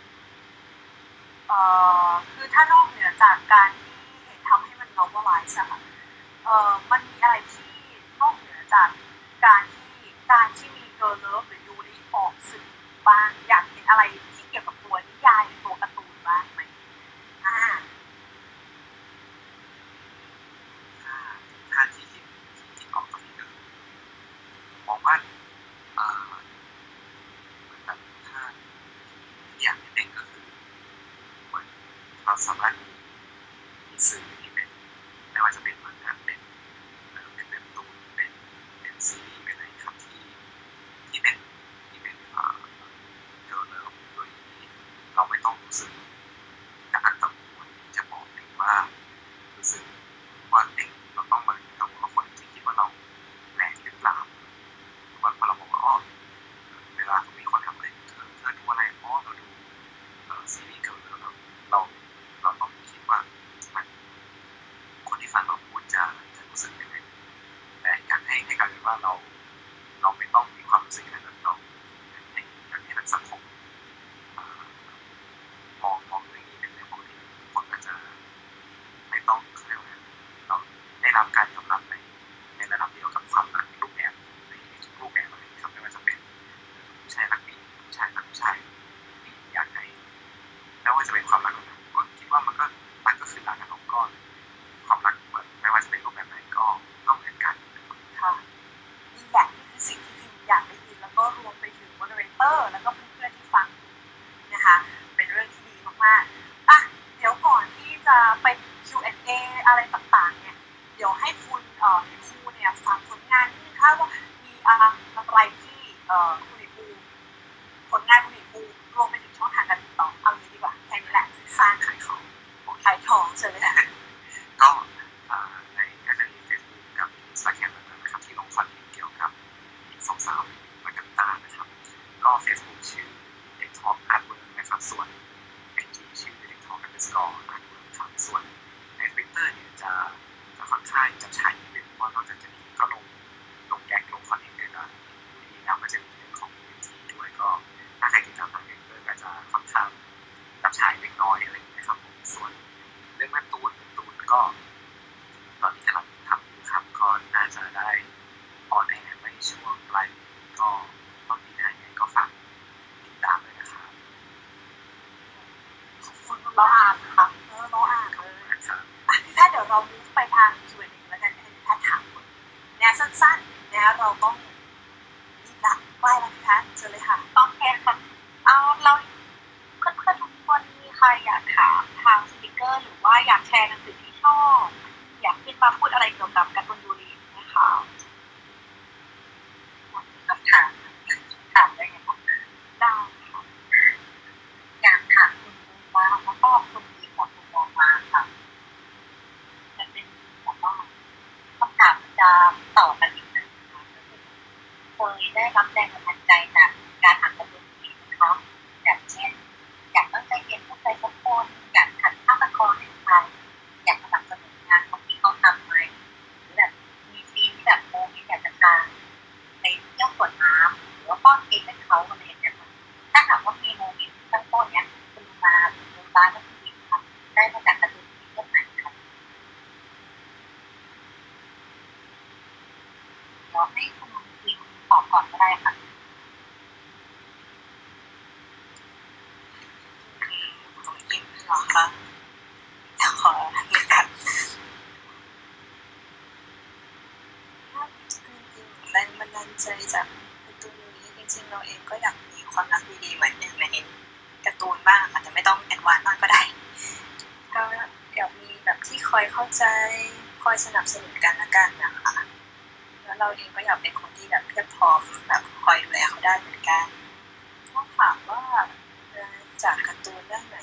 [SPEAKER 4] เอ่อคือถ้านอกเหนือจากการที่เหตุทำให้มันเอาว่ายส์อะเอ่อ
[SPEAKER 3] มันมีอะไรที่นอกเหนือจากการที่การที่มีเกอร์เลิฟหรือยูริออกสื่อบ้างอยากเห็นอะไร เราอ่านค่ะเออน้
[SPEAKER 4] องอาร์มถ้าเดี๋ยวเรามูฟไปทางส่วนห
[SPEAKER 3] นึ่แล้วกันให้พี่แพถามเนี่ยสั้นๆนะเราก็มีหลั
[SPEAKER 4] กใกล้แล้วพี่แพทย์เชิเลยค่ะ
[SPEAKER 9] โอเคค่ะเอาเราเพื่อนๆทุกคนมีใครอยากถามทางสติกเกอร์ หรือว่าอยากแชร์หนังสือที่ชอบ อยากขึ้นมาพูดอะไรเกี่ยวกับการ
[SPEAKER 2] ใจจากการ์ตูนนี้
[SPEAKER 9] จริง
[SPEAKER 6] ๆเราเองก็อยากมีความรักดีๆเหมือนอย่างในการ์ตูนบ้างอาจจะไม่ต้องแอดวานมากก็ได้ก็อยากมีแบบที่คอยเข้าใจคอยสนับสนุนกันละกันนะคะแล้วเราเองก็อยากเป็นคนที่แบบเพียบพร้อมแบบคอยดูแลเขาได้เหมือนกันก็ถามว่าจากการ์ตูนเรื่องไหน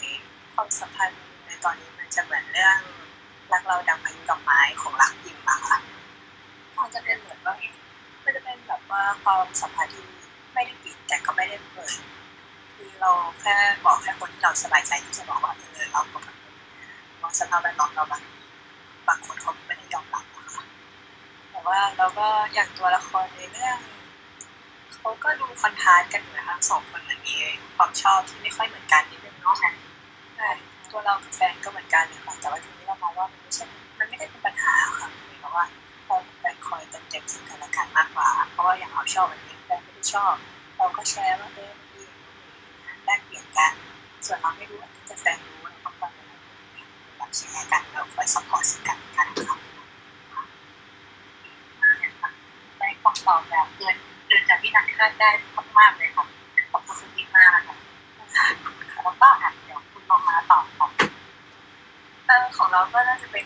[SPEAKER 6] ความสัมพันธ์ ความสัมพันธ์ที่ไม่ได้ปิดแต่ก็ไม่ได้เปิดคือเราแค่บอกแค่คนที่เราสบายใจที่จะบอกว่าเออเราก็แบบว่าสภาพแวดล้อมเราบางบางคนเขาไม่ได้ยอมรับนะคะแต่ว่าเราก็อย่างตัวละครในเรื่องเขาก็ดูคอนทราสต์กันอยู่นะคะสองคนเหมือนมีความชอบที่ไม่ค่อยเหมือน ชอบเราก็แชร์ว่าเออมันดีนะแลกเปลี่ยนกัน ส่วนเราไม่รู้อันที่จะแฟนรู้เราก็คอยแบบแชร์กันแล้วคอย support ซึ่งกันและกันค่ะ
[SPEAKER 9] ได้คำตอบแบบเกินเกินจากที่นักคาดได้มากๆเลยค่ะขอบคุณคุณพิมากนะคะแล้วก็อะเดี๋ยวคุณลงมาตอบค่ะ
[SPEAKER 6] เออของเราก็น่าจะเป็น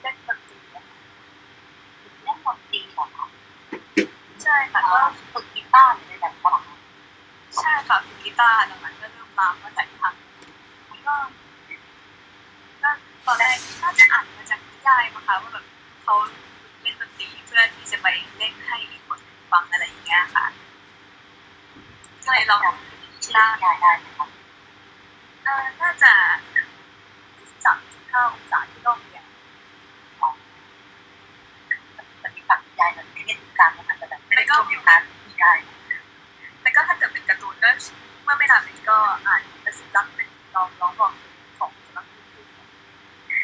[SPEAKER 6] เล่นดนตรีอะ
[SPEAKER 9] เล่นดนตรีเหรอคะ
[SPEAKER 6] ใช่ค่ะ
[SPEAKER 9] ก็
[SPEAKER 6] ก็
[SPEAKER 9] ฝึกกีตาร์ในแบบฝรั่ง
[SPEAKER 6] ใช่ค่ะฝึกกีตาร์หลังๆก็เริ่มลามมาจากทางก็ก็ตอนแรกน่าจะอ่านมาจากนิยายมั้งคะว่าแบบเขาเล่นดนตรีเพื่อที่จะไปเล่นให้อีกคนฟังอะไรอย่างเงี้ยค่ะก็เลยลอง
[SPEAKER 9] ชื่อยายได้ไหมคะ
[SPEAKER 6] เออน่าจะสามสิบห้าองศาที่โลกเนี่ย
[SPEAKER 9] แต่ที่ฝักยายมันไม่ได้ถึงกลางมันจะแบบ ไม่ได้ช่วงอยู่นะยาย
[SPEAKER 6] แต่ก็ถ้าเกิดเป็นการ์ตูนก็เมื่อไม่นานนี้ก็อ่านกระสิบรักเป็นลองร้องบอกของสำนักพิมพ์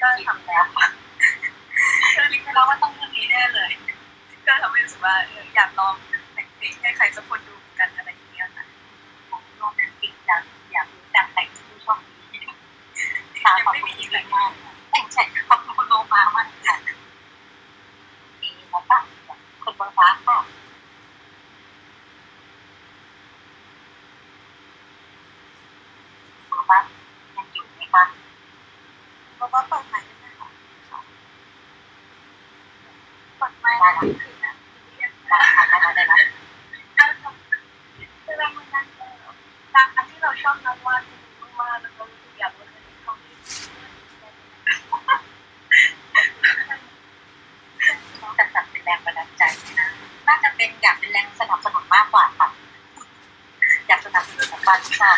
[SPEAKER 6] ก็
[SPEAKER 9] ที่
[SPEAKER 6] ทำ
[SPEAKER 9] ทำแล้วค่ะ
[SPEAKER 6] ก็คิดว่าว่าต้องเรื่องนี้แน่เลย ก็ทำให้รู้สึกว่าเอออยากลองแต่งเพลงให้ใครสักคนดูกันอะไรอย่างเงี้ยค่ะ
[SPEAKER 9] ผมโรแมนติกอยากอยากรู้การแต่งที่ชอบนี้ตาขอบคุณที่ดีมากแต่งใช่ขอบคุณโลมามากค่ะดีแล้วก็คนบนฟ้าค่ะ อยาก
[SPEAKER 6] เป็
[SPEAKER 9] นแรงสนับสนุนมากกว่าค่ะอยากสนับสนุนกับการที่ชอบ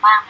[SPEAKER 9] นำไปทำบ้างนะควรเกิ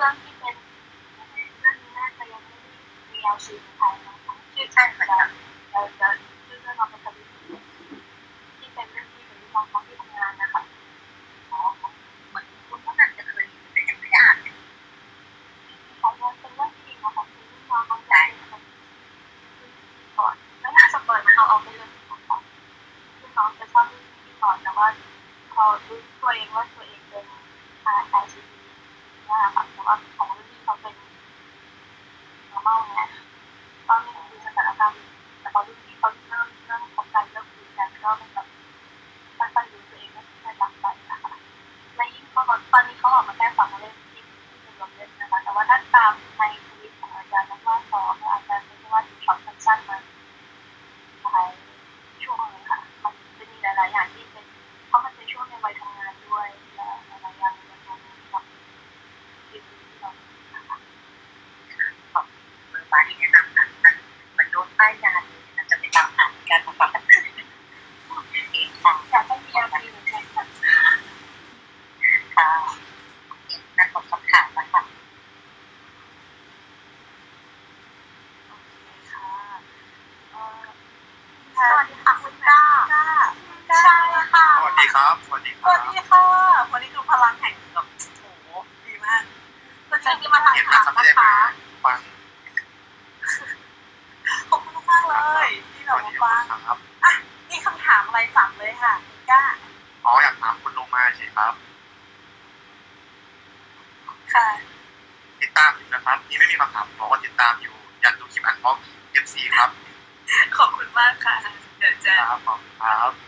[SPEAKER 6] 啊。 วัสดีค
[SPEAKER 9] สรัวั
[SPEAKER 6] บสดีค่ะ
[SPEAKER 9] วันนี้คือพลังแห่งแบ
[SPEAKER 2] บ
[SPEAKER 4] โอ้โหดีมากสวัสดี
[SPEAKER 9] ที่มาถ่าย
[SPEAKER 3] เห็น
[SPEAKER 9] ถามนะคะ
[SPEAKER 3] ฟัง
[SPEAKER 4] ขอบคุณมากเลยที่เรามาฟัง
[SPEAKER 3] ครับ
[SPEAKER 4] อะมีคำถามอะไรสั่งเลยค่ะคุณก้า
[SPEAKER 3] อ๋ออยากถามคุณลงมาใช่ครับ
[SPEAKER 4] ค่ะ
[SPEAKER 3] ติดตามอยู่นะครับนี่ไม่มีคำถามบอกว่าติดตามอยู่อยากดูคลิปอันบ็อกเอฟซีครับ
[SPEAKER 4] ขอบคุณมากค่ะ เดี๋ยวจะ
[SPEAKER 3] ครับขอบคุณครับ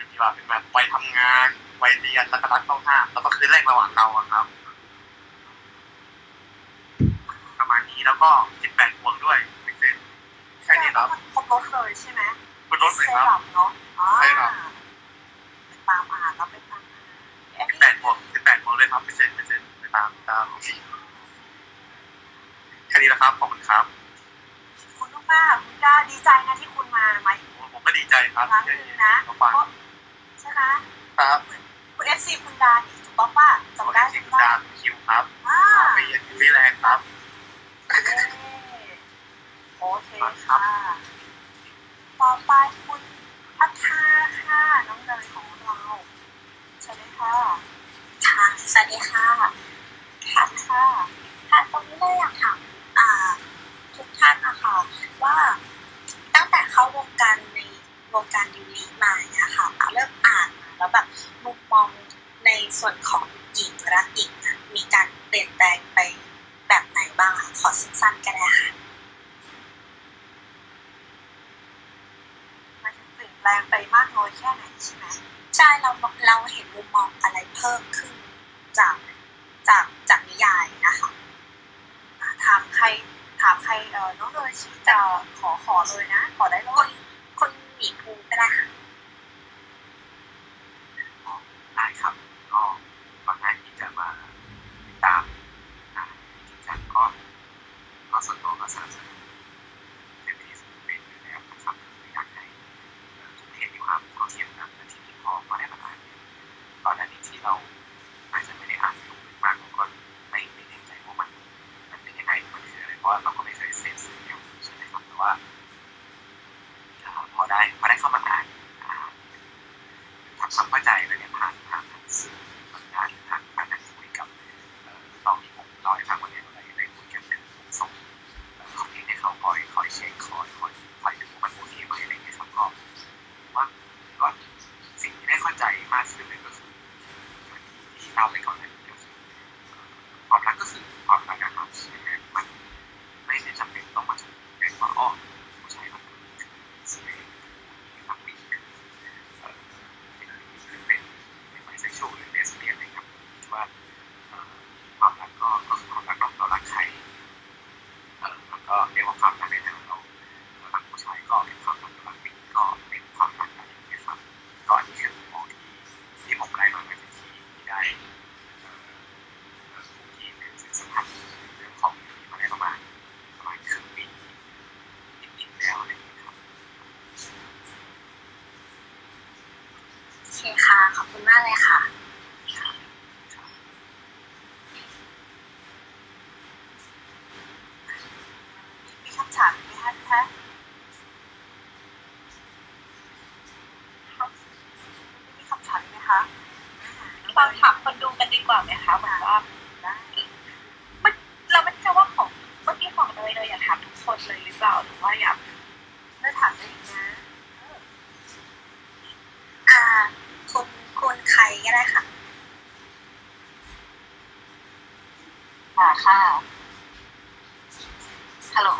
[SPEAKER 3] มันมีว่าเป็นแบบวัยทำงานวัยเรียนแล้วก็รักต้องห้ามแล้วก็คือแรกระหว่างเราอะครับ ประมาณนี้แล้วก็สิบแปดพวงด้วยไม่เซ็นแค่นี้ครับ
[SPEAKER 4] ครบรถเลยใช่ไหม
[SPEAKER 3] บนรถเลย
[SPEAKER 4] เซ
[SPEAKER 3] ครับ
[SPEAKER 4] รั่มเนาะอ่า
[SPEAKER 3] ใช่ครับ
[SPEAKER 4] ไปตามอ่านแล้วไปตามอ่าน
[SPEAKER 3] สิบแปดพวงสิบแปดพวงเลยครับไม่เซ็นไม่เซ็นไปตามตามที่แค่นี้นะครับขอบคุณครับ
[SPEAKER 4] คุณลูกมากคุณก้าดีใจนะที่คุณมาไหม
[SPEAKER 3] ผมก็ดีใจครับ
[SPEAKER 4] ครั้ง
[SPEAKER 3] ที่
[SPEAKER 4] หนึ่ง
[SPEAKER 3] ได้
[SPEAKER 4] นะ
[SPEAKER 3] มาฟัง
[SPEAKER 4] เพราะ ใช่ไหม
[SPEAKER 3] ครับ
[SPEAKER 4] คุณเอฟซีคุณดานี่ถูกต้องป่ะจำได้
[SPEAKER 3] ที่
[SPEAKER 4] ใช่
[SPEAKER 3] คุณ
[SPEAKER 4] ไหม
[SPEAKER 3] ดามคิวครับ
[SPEAKER 4] อ่า
[SPEAKER 3] ไปเรียนฟิแลนด์ครับ
[SPEAKER 4] โอเคค่ะต่อไปคุณพัฒนาค่ะน้องเนยของเราใช่ไหมคะ
[SPEAKER 10] ค่ะสวัสดีค่ะ
[SPEAKER 4] ค่ะค่ะ
[SPEAKER 10] ค่ะตรงนี้เลยอยากถามอ่าทุกท่านนะคะว่าตั้งแต่เข้าวงการใน วงการดิวลีมาเนี่ยค่ะเริ่มอ่านมาแล้วแบบมุมมองในส่วนของหญิงรักหญิงอะมีการเปลี่ยนแปลงไปแบบไหนบ้างคะขอสั้นๆก็ได้ค่ะ
[SPEAKER 4] มันจะเปลี่ยนแปลงไปมากน้อยแค่ไหนใช่ไหม
[SPEAKER 10] ใช่เราเราเห็นมุมมองอะไรเพิ่มขึ้นจากจากจากนิยายนะคะ
[SPEAKER 4] อะถามใครถามใครเออน้องเนยชี้จะขอขอเลยนะ ขอได้เล
[SPEAKER 10] คน
[SPEAKER 4] ย
[SPEAKER 10] สีภูก็ได้ค่ะ
[SPEAKER 3] ได้ครับก็ก่อนหน้าที่จะมาติดตามอ่าจริงจังก็ก็ส่วนตัวก็สนับสนุน ค่ะ ฮัลโหล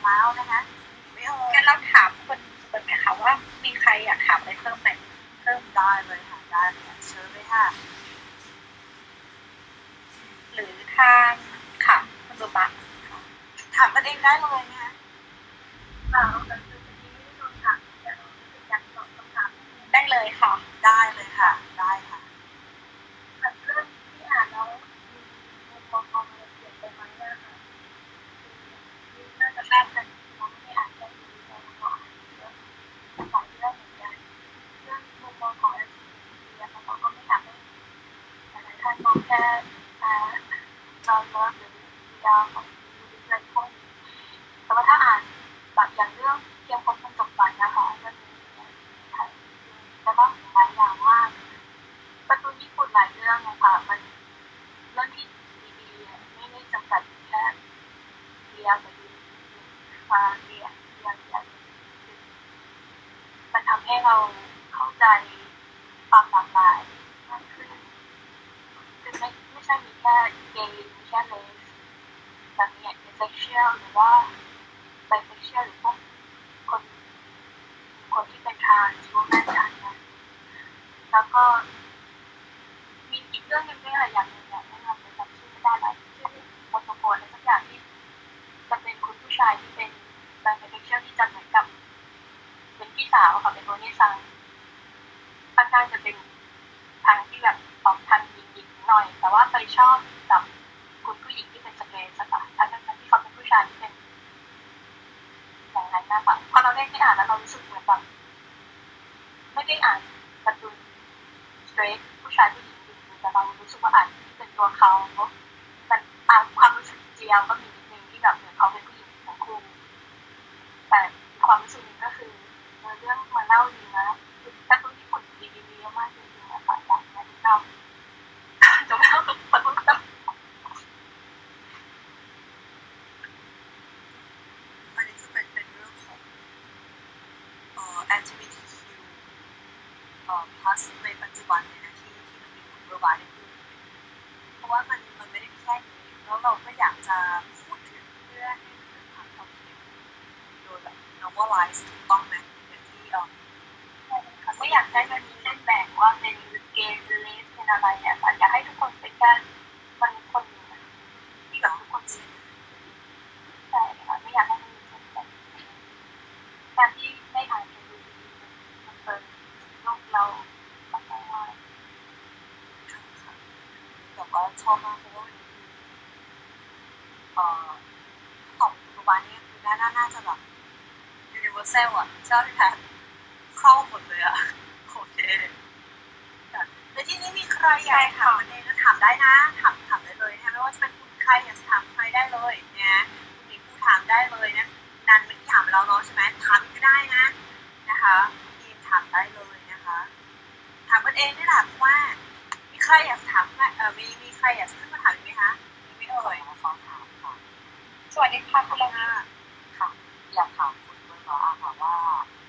[SPEAKER 3] เมาส์นะคะงั้นเรา
[SPEAKER 4] ถามค
[SPEAKER 9] นคนไห
[SPEAKER 4] ม
[SPEAKER 10] คะ
[SPEAKER 9] ว่ามีใครอยาก
[SPEAKER 2] ถามอะไรเพิ่มไห
[SPEAKER 4] มเพิ่
[SPEAKER 6] มได้เลยค่ะได้
[SPEAKER 4] เลย
[SPEAKER 9] เชิ
[SPEAKER 4] ญเลยค่ะ
[SPEAKER 9] หรือทางค่ะคุณบุบักถามประเด็นได้เลยนะได้เลยค่ะ ได้เลยค่ะได้ เราเข้าใจ จุบั
[SPEAKER 4] นเลยนะที่ที่มันมีคุณเบอร์บายเพราะว่ามันมันไม่ได้แค่นี้แล้วเราก็อยากจะพูดถึงเพื่อให้มันเกิดความเข้าใจโดยแบบ normalize ถูกต้องไหมอย่างที่เออ
[SPEAKER 9] ไม่อยากให้มันมีเส้นแบ่งว่าเป็นเกย์เลสเป็นอะไรเนี่ยค่ะอยากให้ทุกคนเป็นแค่มันคนหนึ่งอะที่แบบทุกคนมีใช่ค่ะไม่อยากให้มันมีเส้นแบ่งการที่ไม่อ่านเกย์ดูดีมันเปิดโลกเรามากมาย
[SPEAKER 4] แบบว่า ชอบมากเพราะว่ามันคือเอ่อของปัจจุบันนี้คือน่าน่าจะแบบ universal อะใช่ไหมคะเข้าหมดเลยอะโอเคแล้วที่นี้มีใครอยากถามประเด็นก็ถามได้นะถามถามได้เลยนะไม่ว่าจะเป็นคุณใครอยากถามใครได้เลยนะคุณหญิงผู้ถามได้เลยนะนันเมื่อกี้ถามเราเนาะใช่ไหมถามก็ได้นะนะคะทีมถามได้เลยนะคะ ถามกันเองนี่แหละเพราะว่ามีใครอยากถามไหมเออมีมี ใครอยากจะขึ้นมาถามอีกไหมคะมีไหม่เอ่ย
[SPEAKER 11] ขอถามค่ะ
[SPEAKER 9] สวัสดีค่ะคุณลา
[SPEAKER 11] ค่ะอยากถามคุณเบอร์บาร์ค่ะว่า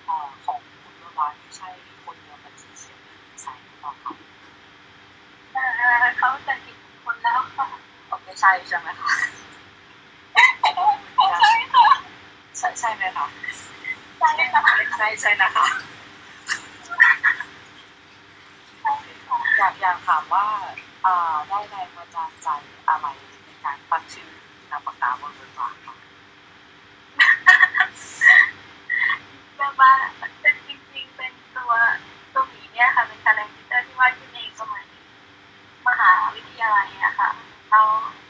[SPEAKER 11] เอ่อของคุณเบอร์บาร์ไม่ใช่คนเดียวกับที่เขียนเรื่องนิสัยหรือเปล่าคะ
[SPEAKER 9] เขาจะกินคนแล้วค่ะ
[SPEAKER 11] อ๋อไม่ใช่ใช่ไหมคะ
[SPEAKER 9] ใช่ค่ะ
[SPEAKER 11] ใช่ใช่ไหมคะ
[SPEAKER 9] ใช่ค่ะ
[SPEAKER 11] ใช่ใช่นะคะอยากอยากถามว่าเอ่อ ได้แรงบันดาลใจอะไรในการตั้งชื่อนามปากกาบนบอร์บาค่ะ
[SPEAKER 9] แบบว่าเป็นจริงๆเป็นตัวตัวหมีเนี่ยค่ะเป็น character ที่วาดขึ้นเองสมัยมหาวิทยาลัยอะค่ะเรา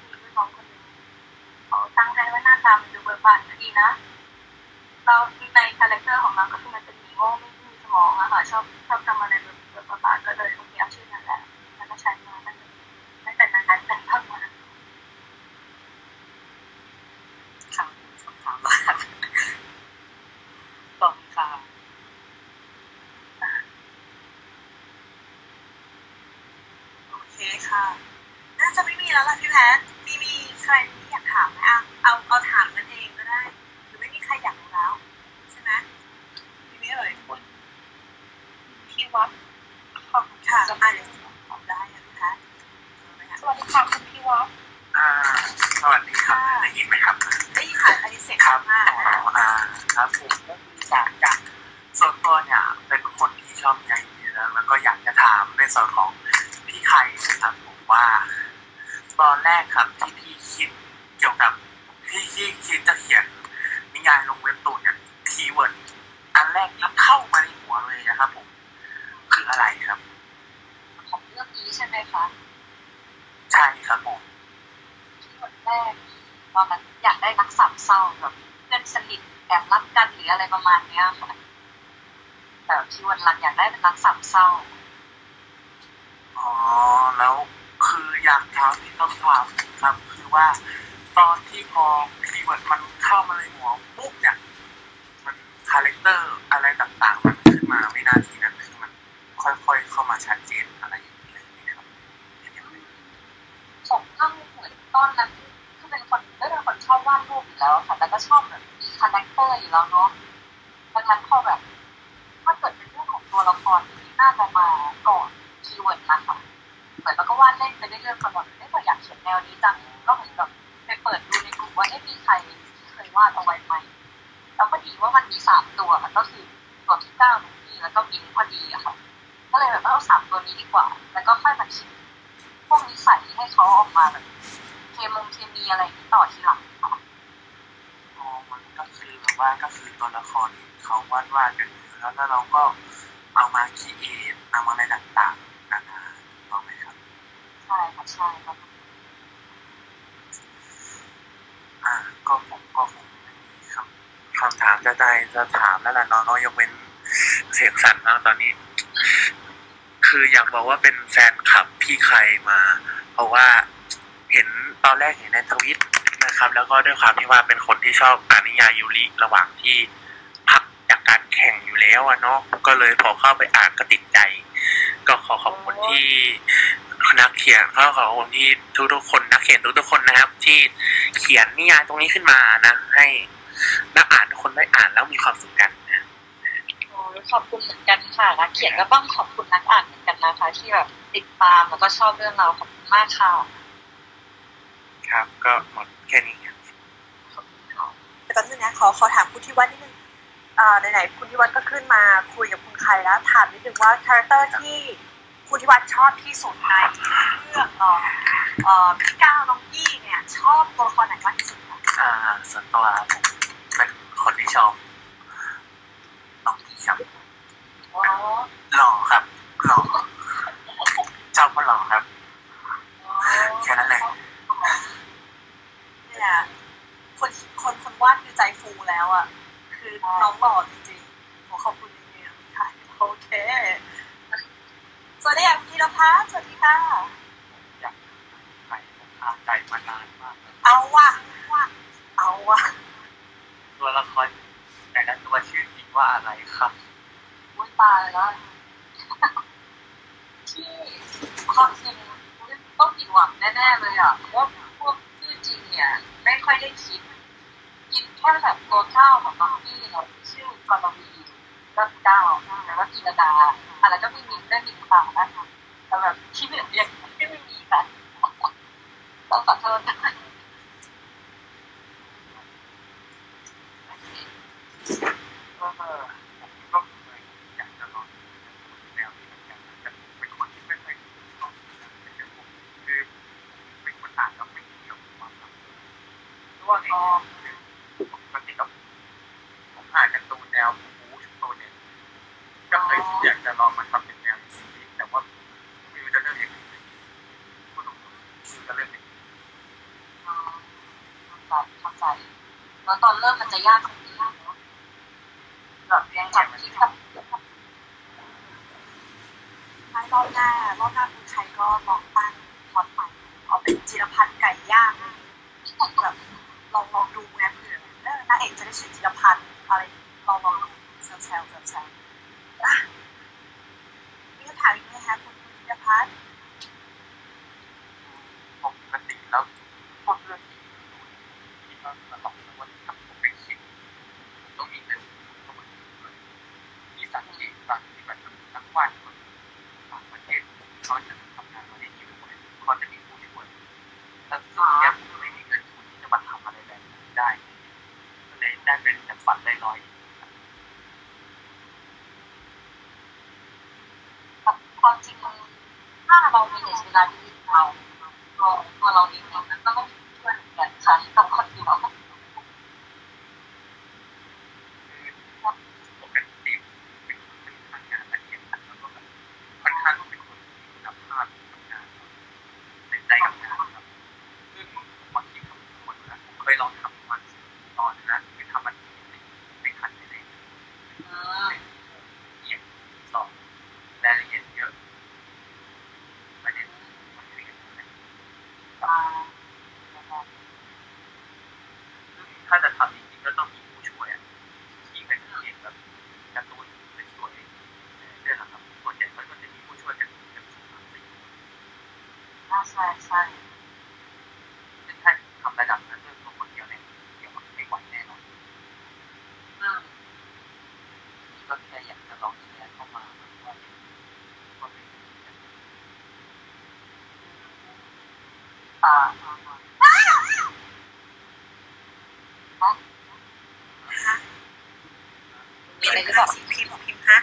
[SPEAKER 9] มีรุ่นน้องคนหนึ่งเขาตั้งให้ว่าหน้าตามันดูเบิกบานดีนะ เราใน character ของเราก็คือมันเป็นหมีโง่ไม่มีสมองอะค่ะชอบชอบทำอะไรเบิกบานก็เลยโอเคเอาชื่อนั้นแหละแล้วก็ใช้มาตั้งแต่ตั้งแต่นั้นเป็นต้นมา
[SPEAKER 11] ค่ะคำถามว่าตอบค่ะ
[SPEAKER 4] โอเคค่ะ น่าจะไม่มีแล้วล่ะพี่แพทมีมีใครที่อยากถามไหมอะเอาเอาถามกันเองก็ได้ หรือไม่มีใครอยากรู้แล้ว ใช่ไหมมีไหมเอ่ยพี่วัดขอบคุณค่ะอะเดี๋ยวตอบได้อะพี่แพทเจอไหมคะ
[SPEAKER 9] สวัสดีค่ะคุณพี่วัด
[SPEAKER 11] อ่าสวัสดีครับได้ยินไหมครับ
[SPEAKER 4] ได้ยินค่ะอันนี้เสียง
[SPEAKER 11] ครับ
[SPEAKER 4] มาก
[SPEAKER 11] อ๋ออ่าครับผมก็คืออยากจะส่วนตัวเนี่ยเป็นคนที่ชอบใยดีแล้วแล้วก็อยากจะถามในส่วนของพี่ไข่นะครับผมว่า ตอน แรกครับที่พี่คิดเกี่ยวกับที่ที่คิดจะเขียนนิยายลงเว็บตูนเนี่ยคีย์เวิร์ดอันแรกที่เข้ามาในหัวเลยนะครับผมคืออะไรครับ
[SPEAKER 2] ของเรื่องนี้ใช่ไหมคะ
[SPEAKER 11] ใช่ครับผม
[SPEAKER 2] ที่วันแรกตอนนั้นอยากได้รักสามเศร้าแบบเพื่อนสนิทแอบรักกันหรืออะไรประมาณเนี้ยค่ะแต่ที่วันหลักอยากได้เป็นรักสามเศร้า
[SPEAKER 11] อ๋อแล้วคื ออยากถามที่ต้องถามครับ คือว่าตอนที่พอ keyword มันเข้ามาในหัวปุ๊บเนี่ยมัน character อะไรต่างๆ มันขึ้นมาวินาทีนั้นคือมันค่อยๆเข้ามาชัดเจนอะไรอย่างนี้เลยครับ
[SPEAKER 2] ผมก็เหมือนตอนนั้นคือเป็นคนไม่เป็นคนชอบวาดรูปอยู่แล้วค่ะแต่ก็ชอบแบบมี character อยู่แล้วเนาะดังนั้นพอแบบถ้าเกิดเป็นเรื่องของตัวละครที่น่าจะมา วาดเล่นไปเรื่อยๆจนแบบไม่เคยอยากเขียนแนวนี้จังก็เหมือนแบบไปเปิดดูในกลุ่มว่าได้มีใครที่เคยวาดเอาไว้ไหมแล้วพอดีว่ามันมีสามตัวก็คือตัวที่เก้าหนึ่งที่แล้วก็บินพอดีอะค่ะ ก็เลยแบบเอาสามตัวนี้ดีกว่า แล้วก็ค่อยมาคิดพวกนิสัยให้เขาออกมาแบบเคมงเคมีอะไรนี้ต่อทีหลังค่ะ
[SPEAKER 11] อ๋อมันก็คือแบบว่าก็คือตัวละครเขาวาดวาดกันอยู่แล้วแล้วเราก็เอามาคิดเอทเอามาอะไรต่างๆนานาถูกต้องไหมครับ
[SPEAKER 2] ใช่ค่ะใช่ครับ
[SPEAKER 11] อ่า ก็ผมก็คงไม่มีคำคำถาม จะได้จะถามแล้วล่ะน้องยกเป็นเสียงสั่นมากตอนนี้ คืออยากบอกว่าเป็นแฟนคลับพี่ใครมา เพราะว่าเห็นตอนแรกเห็นในทวิตนะครับ แล้วก็ด้วยความที่ว่าเป็นคนที่ชอบอ่านนิยายยูริระหว่างที่พักจากการแข่งอยู่แล้วอะเนาะก็เลยพอเข้าไปอ่านก็ติดใจ ก็ขอขอบคุณที่นักเขียนก็ขอขอบคุณที่ทุกๆคนนักเขียนทุกๆคนนะครับ ที่เขียนนิยายตรงนี้ขึ้นมานะ ให้ นักอ่านทุกคนได้อ่านแล้วมีความสุขกันนะ
[SPEAKER 4] โอ้
[SPEAKER 11] ขอบคุณเหมือนกันค่ะนักเขียนก็ต้องขอบคุณนักอ่านเหมือนกันนะคะ ที่แบบติดตามแล้วก็ชอบเรื่องเราขอบคุณมากค่ะ
[SPEAKER 2] ครับ ก็หมดแค่นี้ครับ
[SPEAKER 10] แต่ตอนนี้นะขอขอถามคุณทิวัฒน์นิดนึงอ่าไหนๆคุณทิวัฒน์ก็ขึ้นมาคุยกับคุณใครแล้ว ถามนิดนึงว่าคาแรคเตอร์ที่คุณทิวัฒน์ชอบที่สุดในเรื่องเอ่อเอ่อพี่ก้าวน้องยี่เนี่ย ชอบตัวละครไหนมากที่สุดคะ
[SPEAKER 2] อ่าส่วนตัวผม เป็นคนที่ชอบน้องกี้ครับ
[SPEAKER 11] อ๋อ
[SPEAKER 2] หล่อครับหล่อชอบเพราะหล่อครับแค่นั้นเลย
[SPEAKER 10] เนี่ยคนคนคนวาดคือใจฟูแล้วอะ คือน้องหล่อจริงๆผมขอบคุณจริงๆค่ะโอเคสวัสดีค่ะคุณธีรพัฒน์สวัสดีค่ะ
[SPEAKER 2] อยากใส่ผมคาใจมานานมากแล้ว
[SPEAKER 10] เอาว่ะว่ะเอาว่ะ
[SPEAKER 2] ตัวละครแต่ละตัวชื่อจริงว่าอะไรครับ
[SPEAKER 11] วุ้นตายแล้วที่ความจริงต้องผิดหวังแน่ๆเลยอะเพราะว่าพวกชื่อจริงเนี่ย ไม่ค่อยได้คิดคิดแค่แบบตัวเก้าของบางที่เราชื่อกรวีก็เก้าแต่ว่ากีรดาอะไรก็มีมีได้มีความนะคะแต่แบบที่เหลือยังไม่มีค่ะต้องขอโทษนะ
[SPEAKER 2] ช่
[SPEAKER 11] ใช่
[SPEAKER 10] ซึ่
[SPEAKER 2] งถ้าทำระ
[SPEAKER 11] ดั
[SPEAKER 2] บนั้นด้วยตัวคนเดียวเนี่ยเดี๋ยวมันไม่ไหวแน่นอน
[SPEAKER 11] อืม
[SPEAKER 2] นี่ก็แค่อยากจะลองแชร์เข้ามาว่าว่าเป็น
[SPEAKER 11] อ่า
[SPEAKER 10] มีอะไรหรือเปล่าพิมพ์พิมพ์ฮะ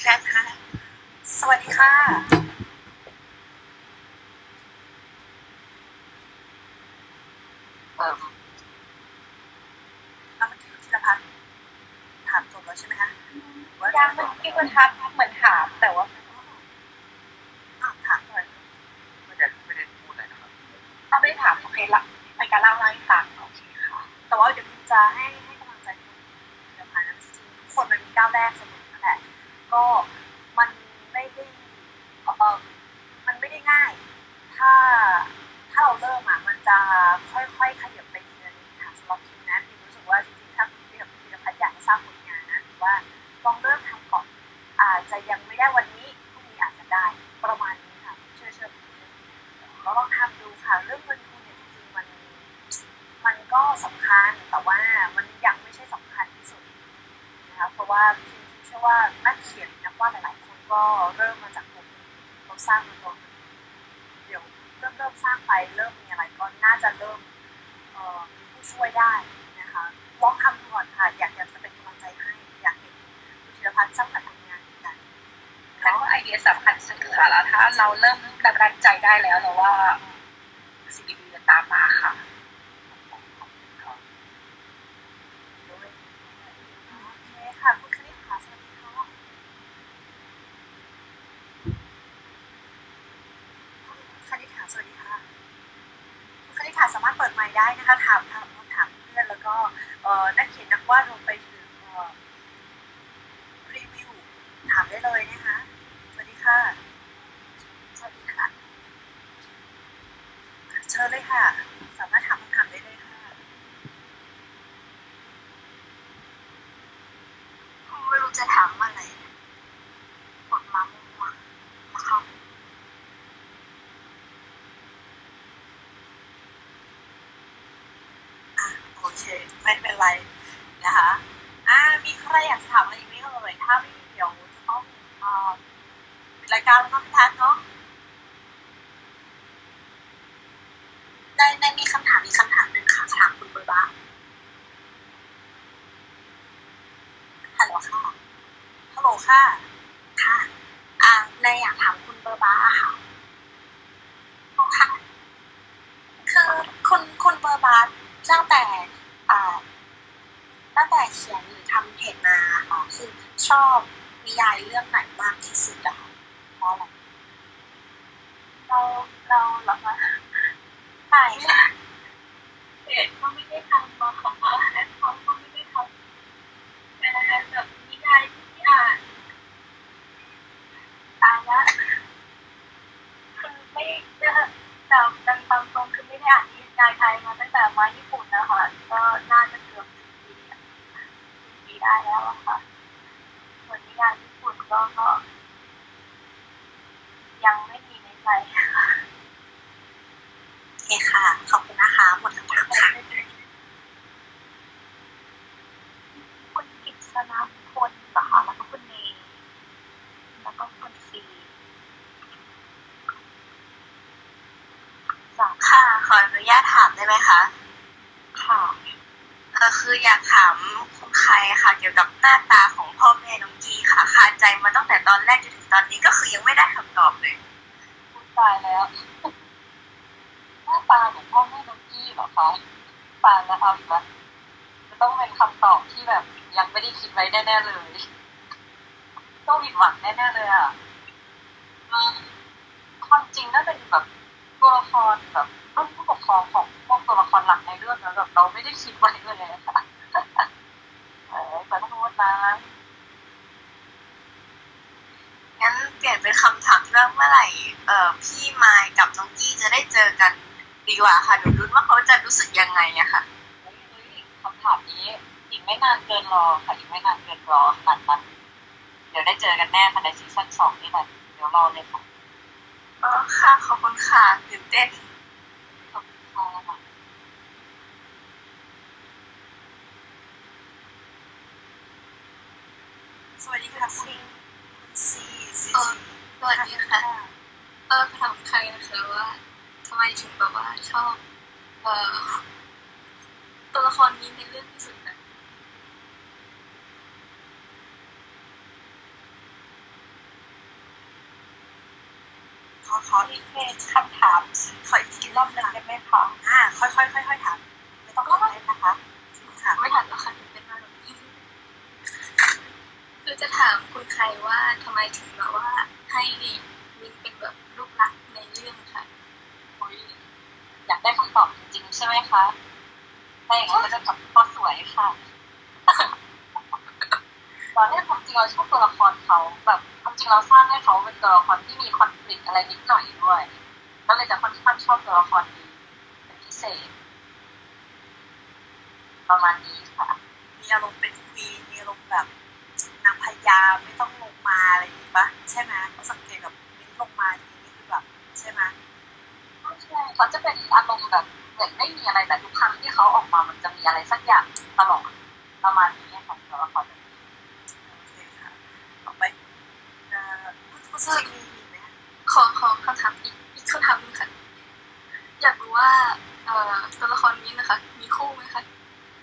[SPEAKER 10] แชทฮะสวัสดีค่ะ
[SPEAKER 11] เอ่อ
[SPEAKER 10] แล้วเมื่อกี้คุณธีรพัฒน์ถามจบแล้วใช่ไหมคะว่า
[SPEAKER 4] ยัง เราเริ่
[SPEAKER 10] มกระตัน
[SPEAKER 9] ใจได้แล้วเราว่าสิ่งดีๆจะตามมาค่ะ
[SPEAKER 4] โอเคค่ะคุณคณิตค่ะสวัสดีค่ะคุณคณิตค่ะสวัสดีค่ะคุณคณิตค่ะสามารถเปิดไมค์ได้นะคะ ถามถามถามเพื่อนแล้วก็เอ่อนักเขียนนักวาดรวมไปถึงเอ่อรีวิวถามได้เลยนะคะ สวัสดีค่ะ สวัสดีค่ะเชิญเลยค่ะ สามารถถามคำถามได้เลยค่ะ
[SPEAKER 10] ไม่รู้จะถามว่าอะไรกดมามั่วๆนะครับ
[SPEAKER 4] อะโอเค ไม่เป็นไรนะคะอ่ามีใครอยากจะถามอะไรอีกไหมเอ่ยถ้าไม่มีเดี๋ยวจะต้องอ่อปิดรายการแล้วเนาะพี่ทัศน์เนาะ
[SPEAKER 10] ได้ได้มีคำถามอีกคำถามหนึ่งค่ะถามคุณเบอร์บ้าฮัลโหลค่ะ
[SPEAKER 4] ฮัลโหลค่ะ
[SPEAKER 10] ค่ะ อ่าในอยากถามคุณเบอร์บ้าค่ะค่ะ คือคุณคุณเบอร์บ้าตั้งแต่ อ่า ตั้งแต่เขียนหรือทำเพจมาค่ะคือชอบนิยายเรื่องไหนมากที่สุดอะเพราะอะไร
[SPEAKER 9] เราเราเหรอคะ
[SPEAKER 10] ใช่ค่ะ
[SPEAKER 9] เพจก็ไม่ได้ทำมาของและเขาก็ไม่ได้ทำแต่แบบนิยายที่อ่านตายละคือไม่จะแต่ตามตรงคือไม่ได้อ่านนิยายไทยมาตั้งแต่มาญี่ปุ่นนะคะก็น่าจะเกือบสิบปีอะสิบปี ได้แล้วอะค่ะส่วนนิยายญี่ปุ่นก็ก็ ยังไม่มีในใจค่ะ
[SPEAKER 10] โอเคค่ะ ขอบคุณนะคะ หมดคำถามค่ะ
[SPEAKER 9] คุณกิษณพลเหรอคะแล้วก็คุณเนยแล้วก็คุณซีสาม
[SPEAKER 10] ค่ะ ขออนุญาตถามได้ไหมคะ
[SPEAKER 9] ค่ะ
[SPEAKER 10] เออคืออยากถามคุณใครค่ะ เกี่ยวกับหน้าตาของพ่อแม่น้องกีค่ะคาใจมาตั้งแต่ตอนแรกจนถึงตอนนี้ก็คือยังไม่ได้คำตอบเลย
[SPEAKER 2] พูดตายแล้ว หน้าตาของพ่อแม่น้องกีเหรอคะตายแล้วเอาอีกแล้วจะต้องเป็นคำตอบที่แบบยังไม่ได้คิดไว้แน่ๆเลยต้องผิดหวังแน่ๆเลยอะความจริงน่าเป็นแบบ ตัวละครแบบรุ่นผู้ปกครองของพวกตัวละครหลักในเรื่องแล้วแบบเราไม่ได้คิดไว้เลยอะค่ะเออขอโทษนะ
[SPEAKER 10] งั้นเปลี่ยนเป็นคำถามที่ว่าเมื่อไหร่ เอ่อพี่ไมค์กับน้องกี้จะได้เจอกันดีกว่าค่ะหนูรุ้นว่าเขาจะรู้สึกยังไงอะค่ะ
[SPEAKER 2] เฮ้ยเฮ้ยคำถามนี้อีกไม่นานเกินรอค่ะอีกไม่นานเกินรอขนาดนั้นเดี๋ยวได้เจอกันแน่ค่ะในซีซั่นสองนี่แหละเดี๋ยวรอเลยค่ะ
[SPEAKER 10] อ๋อค่ะขอบคุณค่ะตื่นเต้น
[SPEAKER 2] ขอบคุณค่ะ
[SPEAKER 4] สวัสดีค่ะคุณคุณซีซี
[SPEAKER 10] สวัสดีค่ะ เออถามใครนะคะว่าทำไมถึงแบบว่าชอบ เอ่อตัวละครนี้ในเรื่องที่สุด นะ
[SPEAKER 4] ขอขอ
[SPEAKER 9] มีเพจคำถาม
[SPEAKER 4] ขออีกที
[SPEAKER 9] ร
[SPEAKER 4] ร
[SPEAKER 9] อ
[SPEAKER 4] อ
[SPEAKER 9] บบห
[SPEAKER 4] ห
[SPEAKER 9] นึ่
[SPEAKER 4] นึ
[SPEAKER 9] ง
[SPEAKER 4] ง
[SPEAKER 9] ได้ไหมคะ
[SPEAKER 4] อ่าค่อยๆค่อยๆถามไม่ต้องเล่นนะคะค่ะ
[SPEAKER 10] ไม่ทันแล้วค่ะตื่นเต้นมากเลยคือจะถามคุณใครว่าทำไมถึงแบบว่าให้มินเป็นแบบลูกรักในเรื่องค่ะ
[SPEAKER 2] โอ้ยอยากได้คำตอบจริงๆใช่ไหมคะถ้าอย่างนั้นก็จะตอบข้อสวยค่ะตอนแรกความจริงเราชอบตัวละครเขาแบบความจ ริงเราสร้างให้เขาเป็นตัวละครที่มีคอนฟ lict อะไรนิดหน่อยด้วยก็เลยจะค่อนข้างชอบตัวละครนี้เป็นพิเศษ ประมาณนี้ค่ะ
[SPEAKER 4] มีอารมณ์เป็นควีนมีอารมณ์แบบนางพญาไม่ต้องลงมาอะไรอย่างงี้ปะใช่ไหมเขาสังเกตแบบมิ้นลงมาทีนี้คือแบบใช่ไหม
[SPEAKER 2] ใช่เขาจะเป็นอารมณ์แบบเหมือนไม่มีอะไรแต่ทุกครั้งที่เขาออกมามันจะมีอะไรสักอย่างตลอดประมาณนี้ค่ะตัวละครแบบนี้
[SPEAKER 4] โอเคค่ะ
[SPEAKER 9] รู้สึกขอขอคำถามอีกอีกคำถามหนึงค่ะ อยากรู้ว่าเอ่อตัวละครนี้นะคะ มีคู่ไหมคะ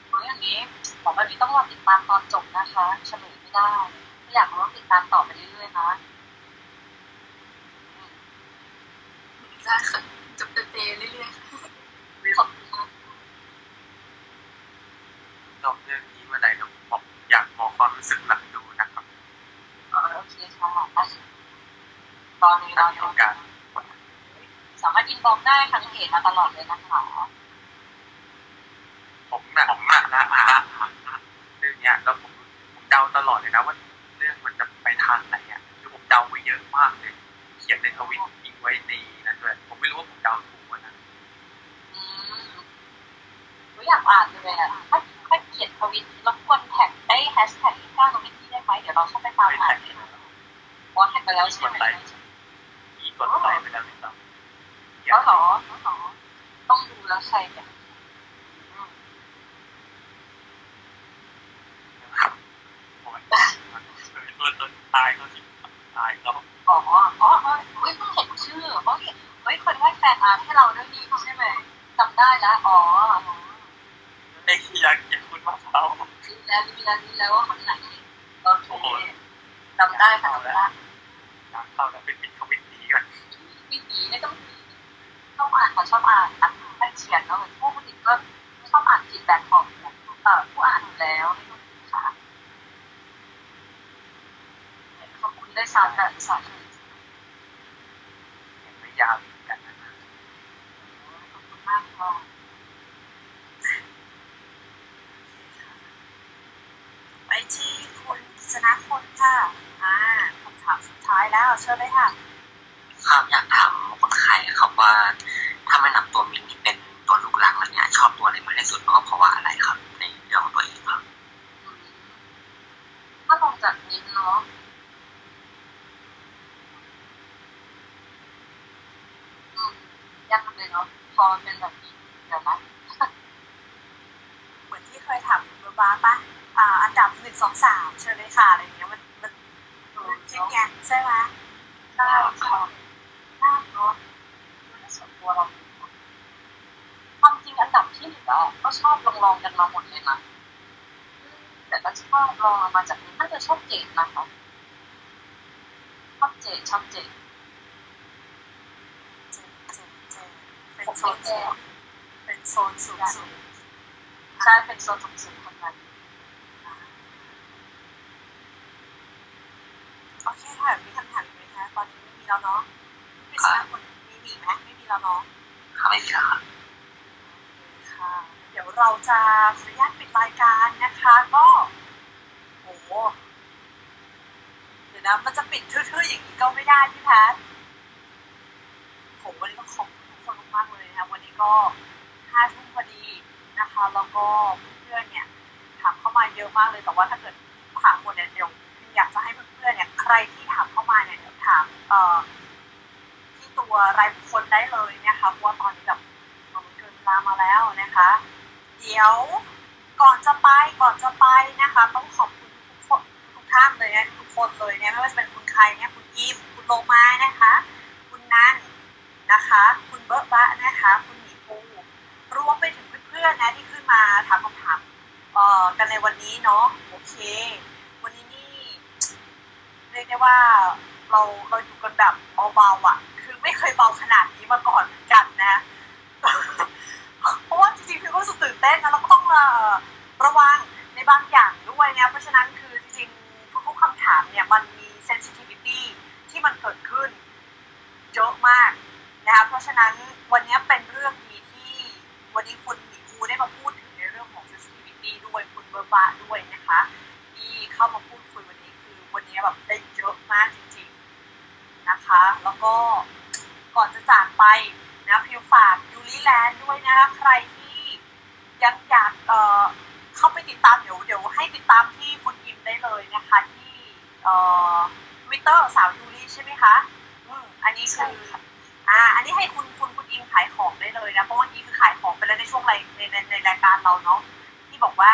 [SPEAKER 2] เพราะอย่างนี้บอกว่านี้ต้องรอติดตามตอนจบนะคะเฉลยไม่ได้ถ้าอยากรู้ต้องติดตามต่อไปเรื่อยๆนะ
[SPEAKER 9] ได้ค่ะจบเตะๆเรื่อยๆค่ะขอบคุณมาก
[SPEAKER 11] จบเรื่องนี้เมื่อไหร่เดี๋ยวผมอยากบอกความรู้สึกหลังดูนะครับ
[SPEAKER 2] โอเคค่ะ ตอนนี้เรา
[SPEAKER 11] มีโอกาส
[SPEAKER 2] สามารถ inbox ได้ทางเพจมาตลอดเลยนะคะ
[SPEAKER 11] ผมน่ะผมน่ะนะอ่านเรื่องเนี้ยแล้วผมผมเดาตลอดเลยนะว่าเรื่องมันจะไปทางไหนอะคือผมเดาไว้เยอะมากเลย เขียนในทวิตทิ้งไว้ในนั้นด้วยผมไม่รู้ว่าผมเดาถูกไหมนะ
[SPEAKER 2] อืหนูอยากอ่านเลยอะถ้าถ้าเขียนทวิตรบกวน tag ได้แฮชแท็กที่ข้างตรงนี้ได้ไหมเดี๋ยวเราเข้าไปตาม
[SPEAKER 11] ไม่
[SPEAKER 2] อ่า
[SPEAKER 11] tag
[SPEAKER 2] เลย
[SPEAKER 11] เลย
[SPEAKER 2] นะว่าแท็กไปแล้วใช่ไหม
[SPEAKER 11] มีกดไลค์ไปแล้วหรือเปล่า
[SPEAKER 2] แล้วเหรอแล้วเหรอต้องดูแล้วใครเนี่ยอืม
[SPEAKER 11] ครับโอ้ยตัวตนตายเขาสิตายเขา
[SPEAKER 2] อ๋ออ๋ออ๋อเฮ้ยเพิ่งเห็นชื่อเพราะเห็นเฮ้ยคนได้แฟนอาร์ตให้เราด้วยนี่ใช่ไหมจำได้แล้วอ๋อ
[SPEAKER 11] เอ้ยอยากเห็นคุณมะพร้าว
[SPEAKER 2] รู้แล้วรู้แล้วรู้แล้วว่าคนไหนโอเคจำได้ค่ะจำได้
[SPEAKER 11] อยากเข้าแล้วไปปิดทวิตนี้ก่อน
[SPEAKER 2] วิถีไม่ต้องต้องอ่านเขาชอบอ่านอ่านเขียนเนาะเหมือนผู้ผลิตก็ชอบอ่านฟีดแบ็กของเอ่อผู้อ่านอยู่แล้วไม่ต้องค่ะขอบคุณได้ซ้ำแบบสอน
[SPEAKER 11] ยังไม่ยาวอีกกันนะ
[SPEAKER 2] ขอบคุณมากค่ะ
[SPEAKER 4] ไปที่คุณชนะคนค่ะ อ่าคำถามสุดท้ายแล้ว เชิญเลยค่ะ
[SPEAKER 3] ครับอยากถามคนไข้ครับว่าถ้าไม่นับตัวมินที่เป็นตัวลูกรักแล้วเนี่ยชอบตัวอะไรมากที่สุดก็เพราะว่าอะไรครับ ในเรื่องของตัวเองครับ
[SPEAKER 2] อืมถ้าลองจากนิ้นเนาะอืมยากเลยเนาะพอเป็นแบบนี้เดี๋ยวนะ
[SPEAKER 4] เหมือนที่เคยถามคุณบ้าปะอ่าอันดับหนึ่งสองสามเชิญเลยค่ะอะไรอย่างเงี้ย มันมันมันคิดไงใช่ไหม
[SPEAKER 2] ได้ค่ะได้เนาะในส่วนตัวเราความจริงอันดับที่หนึ่งอะก็ชอบลองลองๆกันมาหมดเลยนะแต่ก็ชอบลองมาจากนี้น่าจะชอบเจดนะคะชอบเจดชอบเจด
[SPEAKER 4] เจเจเจเป็นโซน
[SPEAKER 2] แย่
[SPEAKER 4] เป็นโซนสูงสุด
[SPEAKER 2] ใช่เป็นโซนสูงๆคนนั้น
[SPEAKER 4] โอเคค่ะมีคำถามอีกไหมคะตอนนี้ไม่มีแล้วเนาะพี่ชนะคนมีมีไหมไม่มีแล้วเนาะ
[SPEAKER 3] ครับไม่มีแล้วครับ
[SPEAKER 4] ค่ะ เดี๋ยวเรา จะขออนุญาตปิดรายการนะคะ ก็โอ้โหเดี๋ยวนะมันจะปิดทื่อๆอย่างนี้ก็ไม่ได้พี่แพทผมวันนี้ต้องขอบคุณทุกคนมากๆเลยนะคะวันนี้ก็ห้าทุ่มพอดีนะคะแล้วก็เพื่อนเนี่ยถามเข้ามาเยอะมากเลยแต่ว่าถ้าเกิดถามหมดเนี่ยเดี๋ยวอยากจะให้เพื่อนๆเนี่ยใครที่ถามเข้ามาเนี่ยเดี๋ยวถามเอ่อที่ตัวรายบุคคลได้เลยนะคะเพราะว่าตอนนี้แบบเราเกินเวลามาแล้วนะคะ เดี๋ยวก่อนจะไปก่อนจะไปนะคะ ต้องขอบคุณทุกคนทุกท่านเลยนะทุกคนเลยเนี่ยไม่ว่าจะเป็นคุณใครเนี่ยคุณอิมคุณโลมานะคะ คุณนันนะคะ คุณเบิร์ตบะนะคะ คุณหมีปูรวมไปถึงเพื่อนๆนะที่ขึ้นมาถามคำถามเอ่อกันในวันนี้เนาะโอเค วันนี้นี่เรียกได้ว่าเราเราอยู่กันแบบเบาๆอะ คือไม่เคยเบาขนาดนี้มาก่อนเหมือนกันนะ เพราะว่าจริงๆพี่ ก็รู้สึกตื่นเต้นนะแล้วก็ต้องระวังในบางอย่างด้วยนะเพราะฉะนั้นคือจริงๆทุกๆคำถามเนี่ยมันมี sensitivity ที่มันเกิดขึ้นเยอะมากนะคะเพราะฉะนั้นวันนี้เป็นเรื่องดีที่วันนี้คุณหมีคูได้มาพูดถึงในเรื่องของ sensitivity ด้วยคุณเบอร์บาด้วยนะคะที่เข้ามาพูดคุยวันนี้คือวันนี้แบบได้เยอะมากจริงๆนะคะ แล้วก็ก่อนจะจากไปนะพิวฝากยูริแลนด์ด้วยนะคะใครที่ ยังอยากเอ่อเข้าไปติดตามเดี๋ยวเดี๋ยวให้ติดตามที่คุณอิมได้เลยนะคะที่เอ่อทวิตเตอร์สาวยูริใช่ไหมคะอืมอันนี้คืออ่า อันนี้ให้คุณคุณคุณอิมขายของได้เลยนะเพราะว่านี้คือขายของไปแล้วในช่วงในในในในรายการเราเนาะที่บอกว่า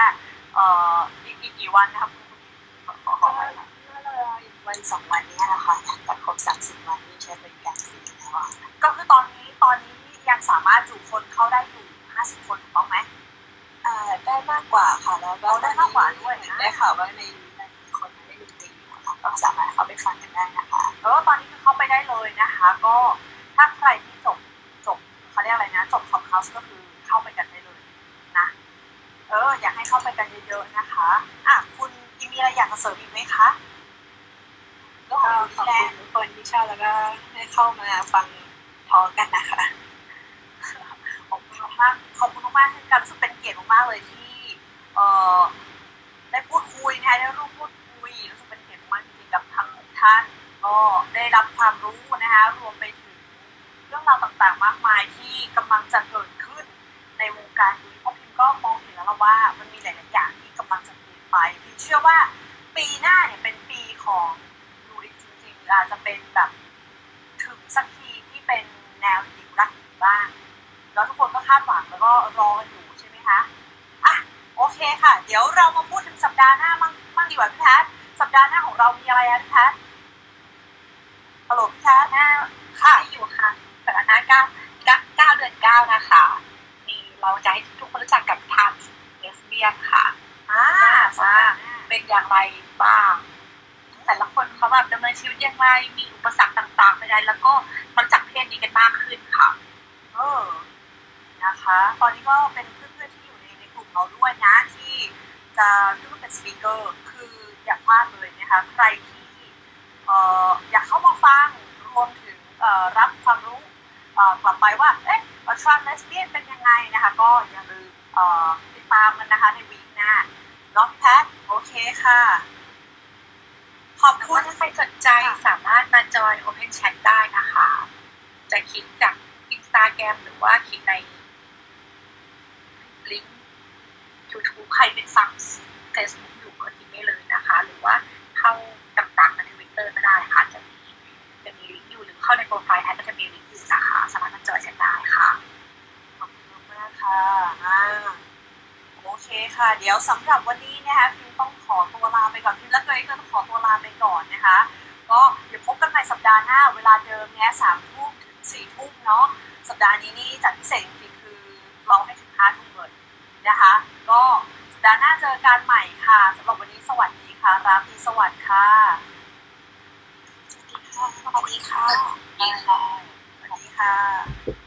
[SPEAKER 4] เอ่ออีกอีกกี่วันนะครับคุณคุณอิมขอขอขอไปค่ะ
[SPEAKER 6] ก็เลยวันวันสองวันนี้แหละค่ะแต่ครบสามสิบวันนี้ใช้บริการฟรีแล้วอะ
[SPEAKER 4] ก็คือตอนนี้ตอนนี้ยังสามารถจุคนเข้าได้อยู่50คนถูกต้องไหม
[SPEAKER 6] อ่าได้มา กกว่าค่ะ แล้วก็
[SPEAKER 4] เราได้มากกว่าด้วยนะ
[SPEAKER 6] ได้ข่าวว่าในนี้มีคนมาเล่นดนตรีอยู่ค่ะก็สามารถเข้าไปฟังกันได้นะคะ
[SPEAKER 4] เออตอนนี้คือเข้าไปได้เลยนะคะ ก็ถ้าใครที่จบจบเขาเรียกอะไรนะ จบคอมคาสก็คือเข้าไปกันได้เลยนะเอออยากให้เข้าไปกันเยอะๆนะคะอะคุณอีมีอะไรอยากจะเสริมอีกไหมคะ
[SPEAKER 6] ก็ขอบคุณทุกคนที่ชอบแล้วก็ได้เข้ามาฟังทอกันนะคะ
[SPEAKER 4] ขอบคุณมากๆขอบคุณมากๆเช่นกันรู้สึกเป็นเกียรติมากๆเลยที่ เอ่อได้พูดคุยนะคะได้ร่วมพูดคุยรู้สึกเป็นเกียรติมากจริงๆกับทั้งหกท่าน ก็ได้รับความรู้นะคะรวมไปถึงเรื่องราวต่างๆ มากมายที่กำลังจะเกิดขึ้นในวงการนี้เพราะพิมก็มองเห็นแล้วว่ามันมีหลายๆอย่างที่กำลังจะเปลี่ยนไปพิมเชื่อว่าปีหน้าเนี่ยเป็นปีของยูริจริงๆอาจจะเป็นแบบถึงสักทีที่เป็นแนวหญิงรักหญิงบ้างแล้วทุกคนก็คาดหวังแล้วก็รอกันอยู่ใช่ไหมคะอะโอเคค่ะ เดี๋ยวเรามาพูดถึงสัปดาห์หน้ามั่งมั่งดีกว่าพี่แพทย์สัปดาห์หน้าของเรามีอะไรอะพี่แพทย์ฮัลโหลพี่แพทย์
[SPEAKER 5] หน้า
[SPEAKER 4] ค่ะ
[SPEAKER 5] ที่อยู่ค่ะสถานะเก้าเก้าเก้าเดือนเก้านะคะมีเราจะให้ทุกคนรู้จักกับทานเลสเบียนค่ะ
[SPEAKER 4] อ่าสัปดาห์หน้า
[SPEAKER 5] เป็นอย่างไรบ้างแต่ละคนเขาแบบดำเนินชีวิตอย่างไรมีอุปสรรคต่างๆไปได้แล้วก็มาจากเพศนี้กันมากขึ้นค่ะ
[SPEAKER 4] เออนะคะ ตอนนี้ก็เป็นเพื่อนๆที่อยู่ในในกลุ่มเราด้วยนะที่ จะขึ้นมาเป็นสปีกเกอร์คืออยากมากเลยนะคะใครที่เอ่ออยากเข้ามาฟังรวมถึงเอ่อรับความรู้เอ่อกลับไปว่าเอ๊ะทรานเลสเบียนเป็นยังไงนะคะก็อย่าลืมเอ่อติดตามมันนะคะในวีคหน้าเน้องแพทโอเคค่ะ ขอบ
[SPEAKER 5] คุ
[SPEAKER 4] คุณ
[SPEAKER 5] ณถ้าใครสนใจสามารถมาจอย Open Chat ได้นะคะ จะคลิกจาก Instagram หรือว่าคลิกในลิงก์ YouTube ใครเป็นฟัง Facebook อยู่ก็คลิกได้เลยนะคะ หรือว่าเข้าต่างๆในทวิตเตอร์ก็ได้ค่ะจะมีจะมีลิงก์อยู่หรือเข้าในโปรไฟล์แทนก็จะมีลิงก์อยู่นะคะสามารถมาจอยกันได้ค่ะ
[SPEAKER 4] ขอบคุณมากค่ะโอเคค่ะ เดี๋ยวสำหรับวันนี้นะคะพิมต้องขอตัวลาไปก่อนพิมและเกรซก็ต้องขอตัวลาไปก่อนนะคะ ก็เดี๋ยวพบกันใหม่สัปดาห์หน้า เวลาเดิมเนี่ยสามทุ่มถึงสี่ทุ่มเนาะสัปดาห์นี้นี่จัดพิเศษจริงๆคือร้องให้ถึงห้าทุ่มเลยนะคะ ก็ ดาห์หน้าเจอกันใหม่ค่ะสำหรับวันนี้สวัสดีค่ะราตรีสวัสดิ์ค่ะ
[SPEAKER 6] สวัสดีค่ะ
[SPEAKER 4] สวัสดีค่ะ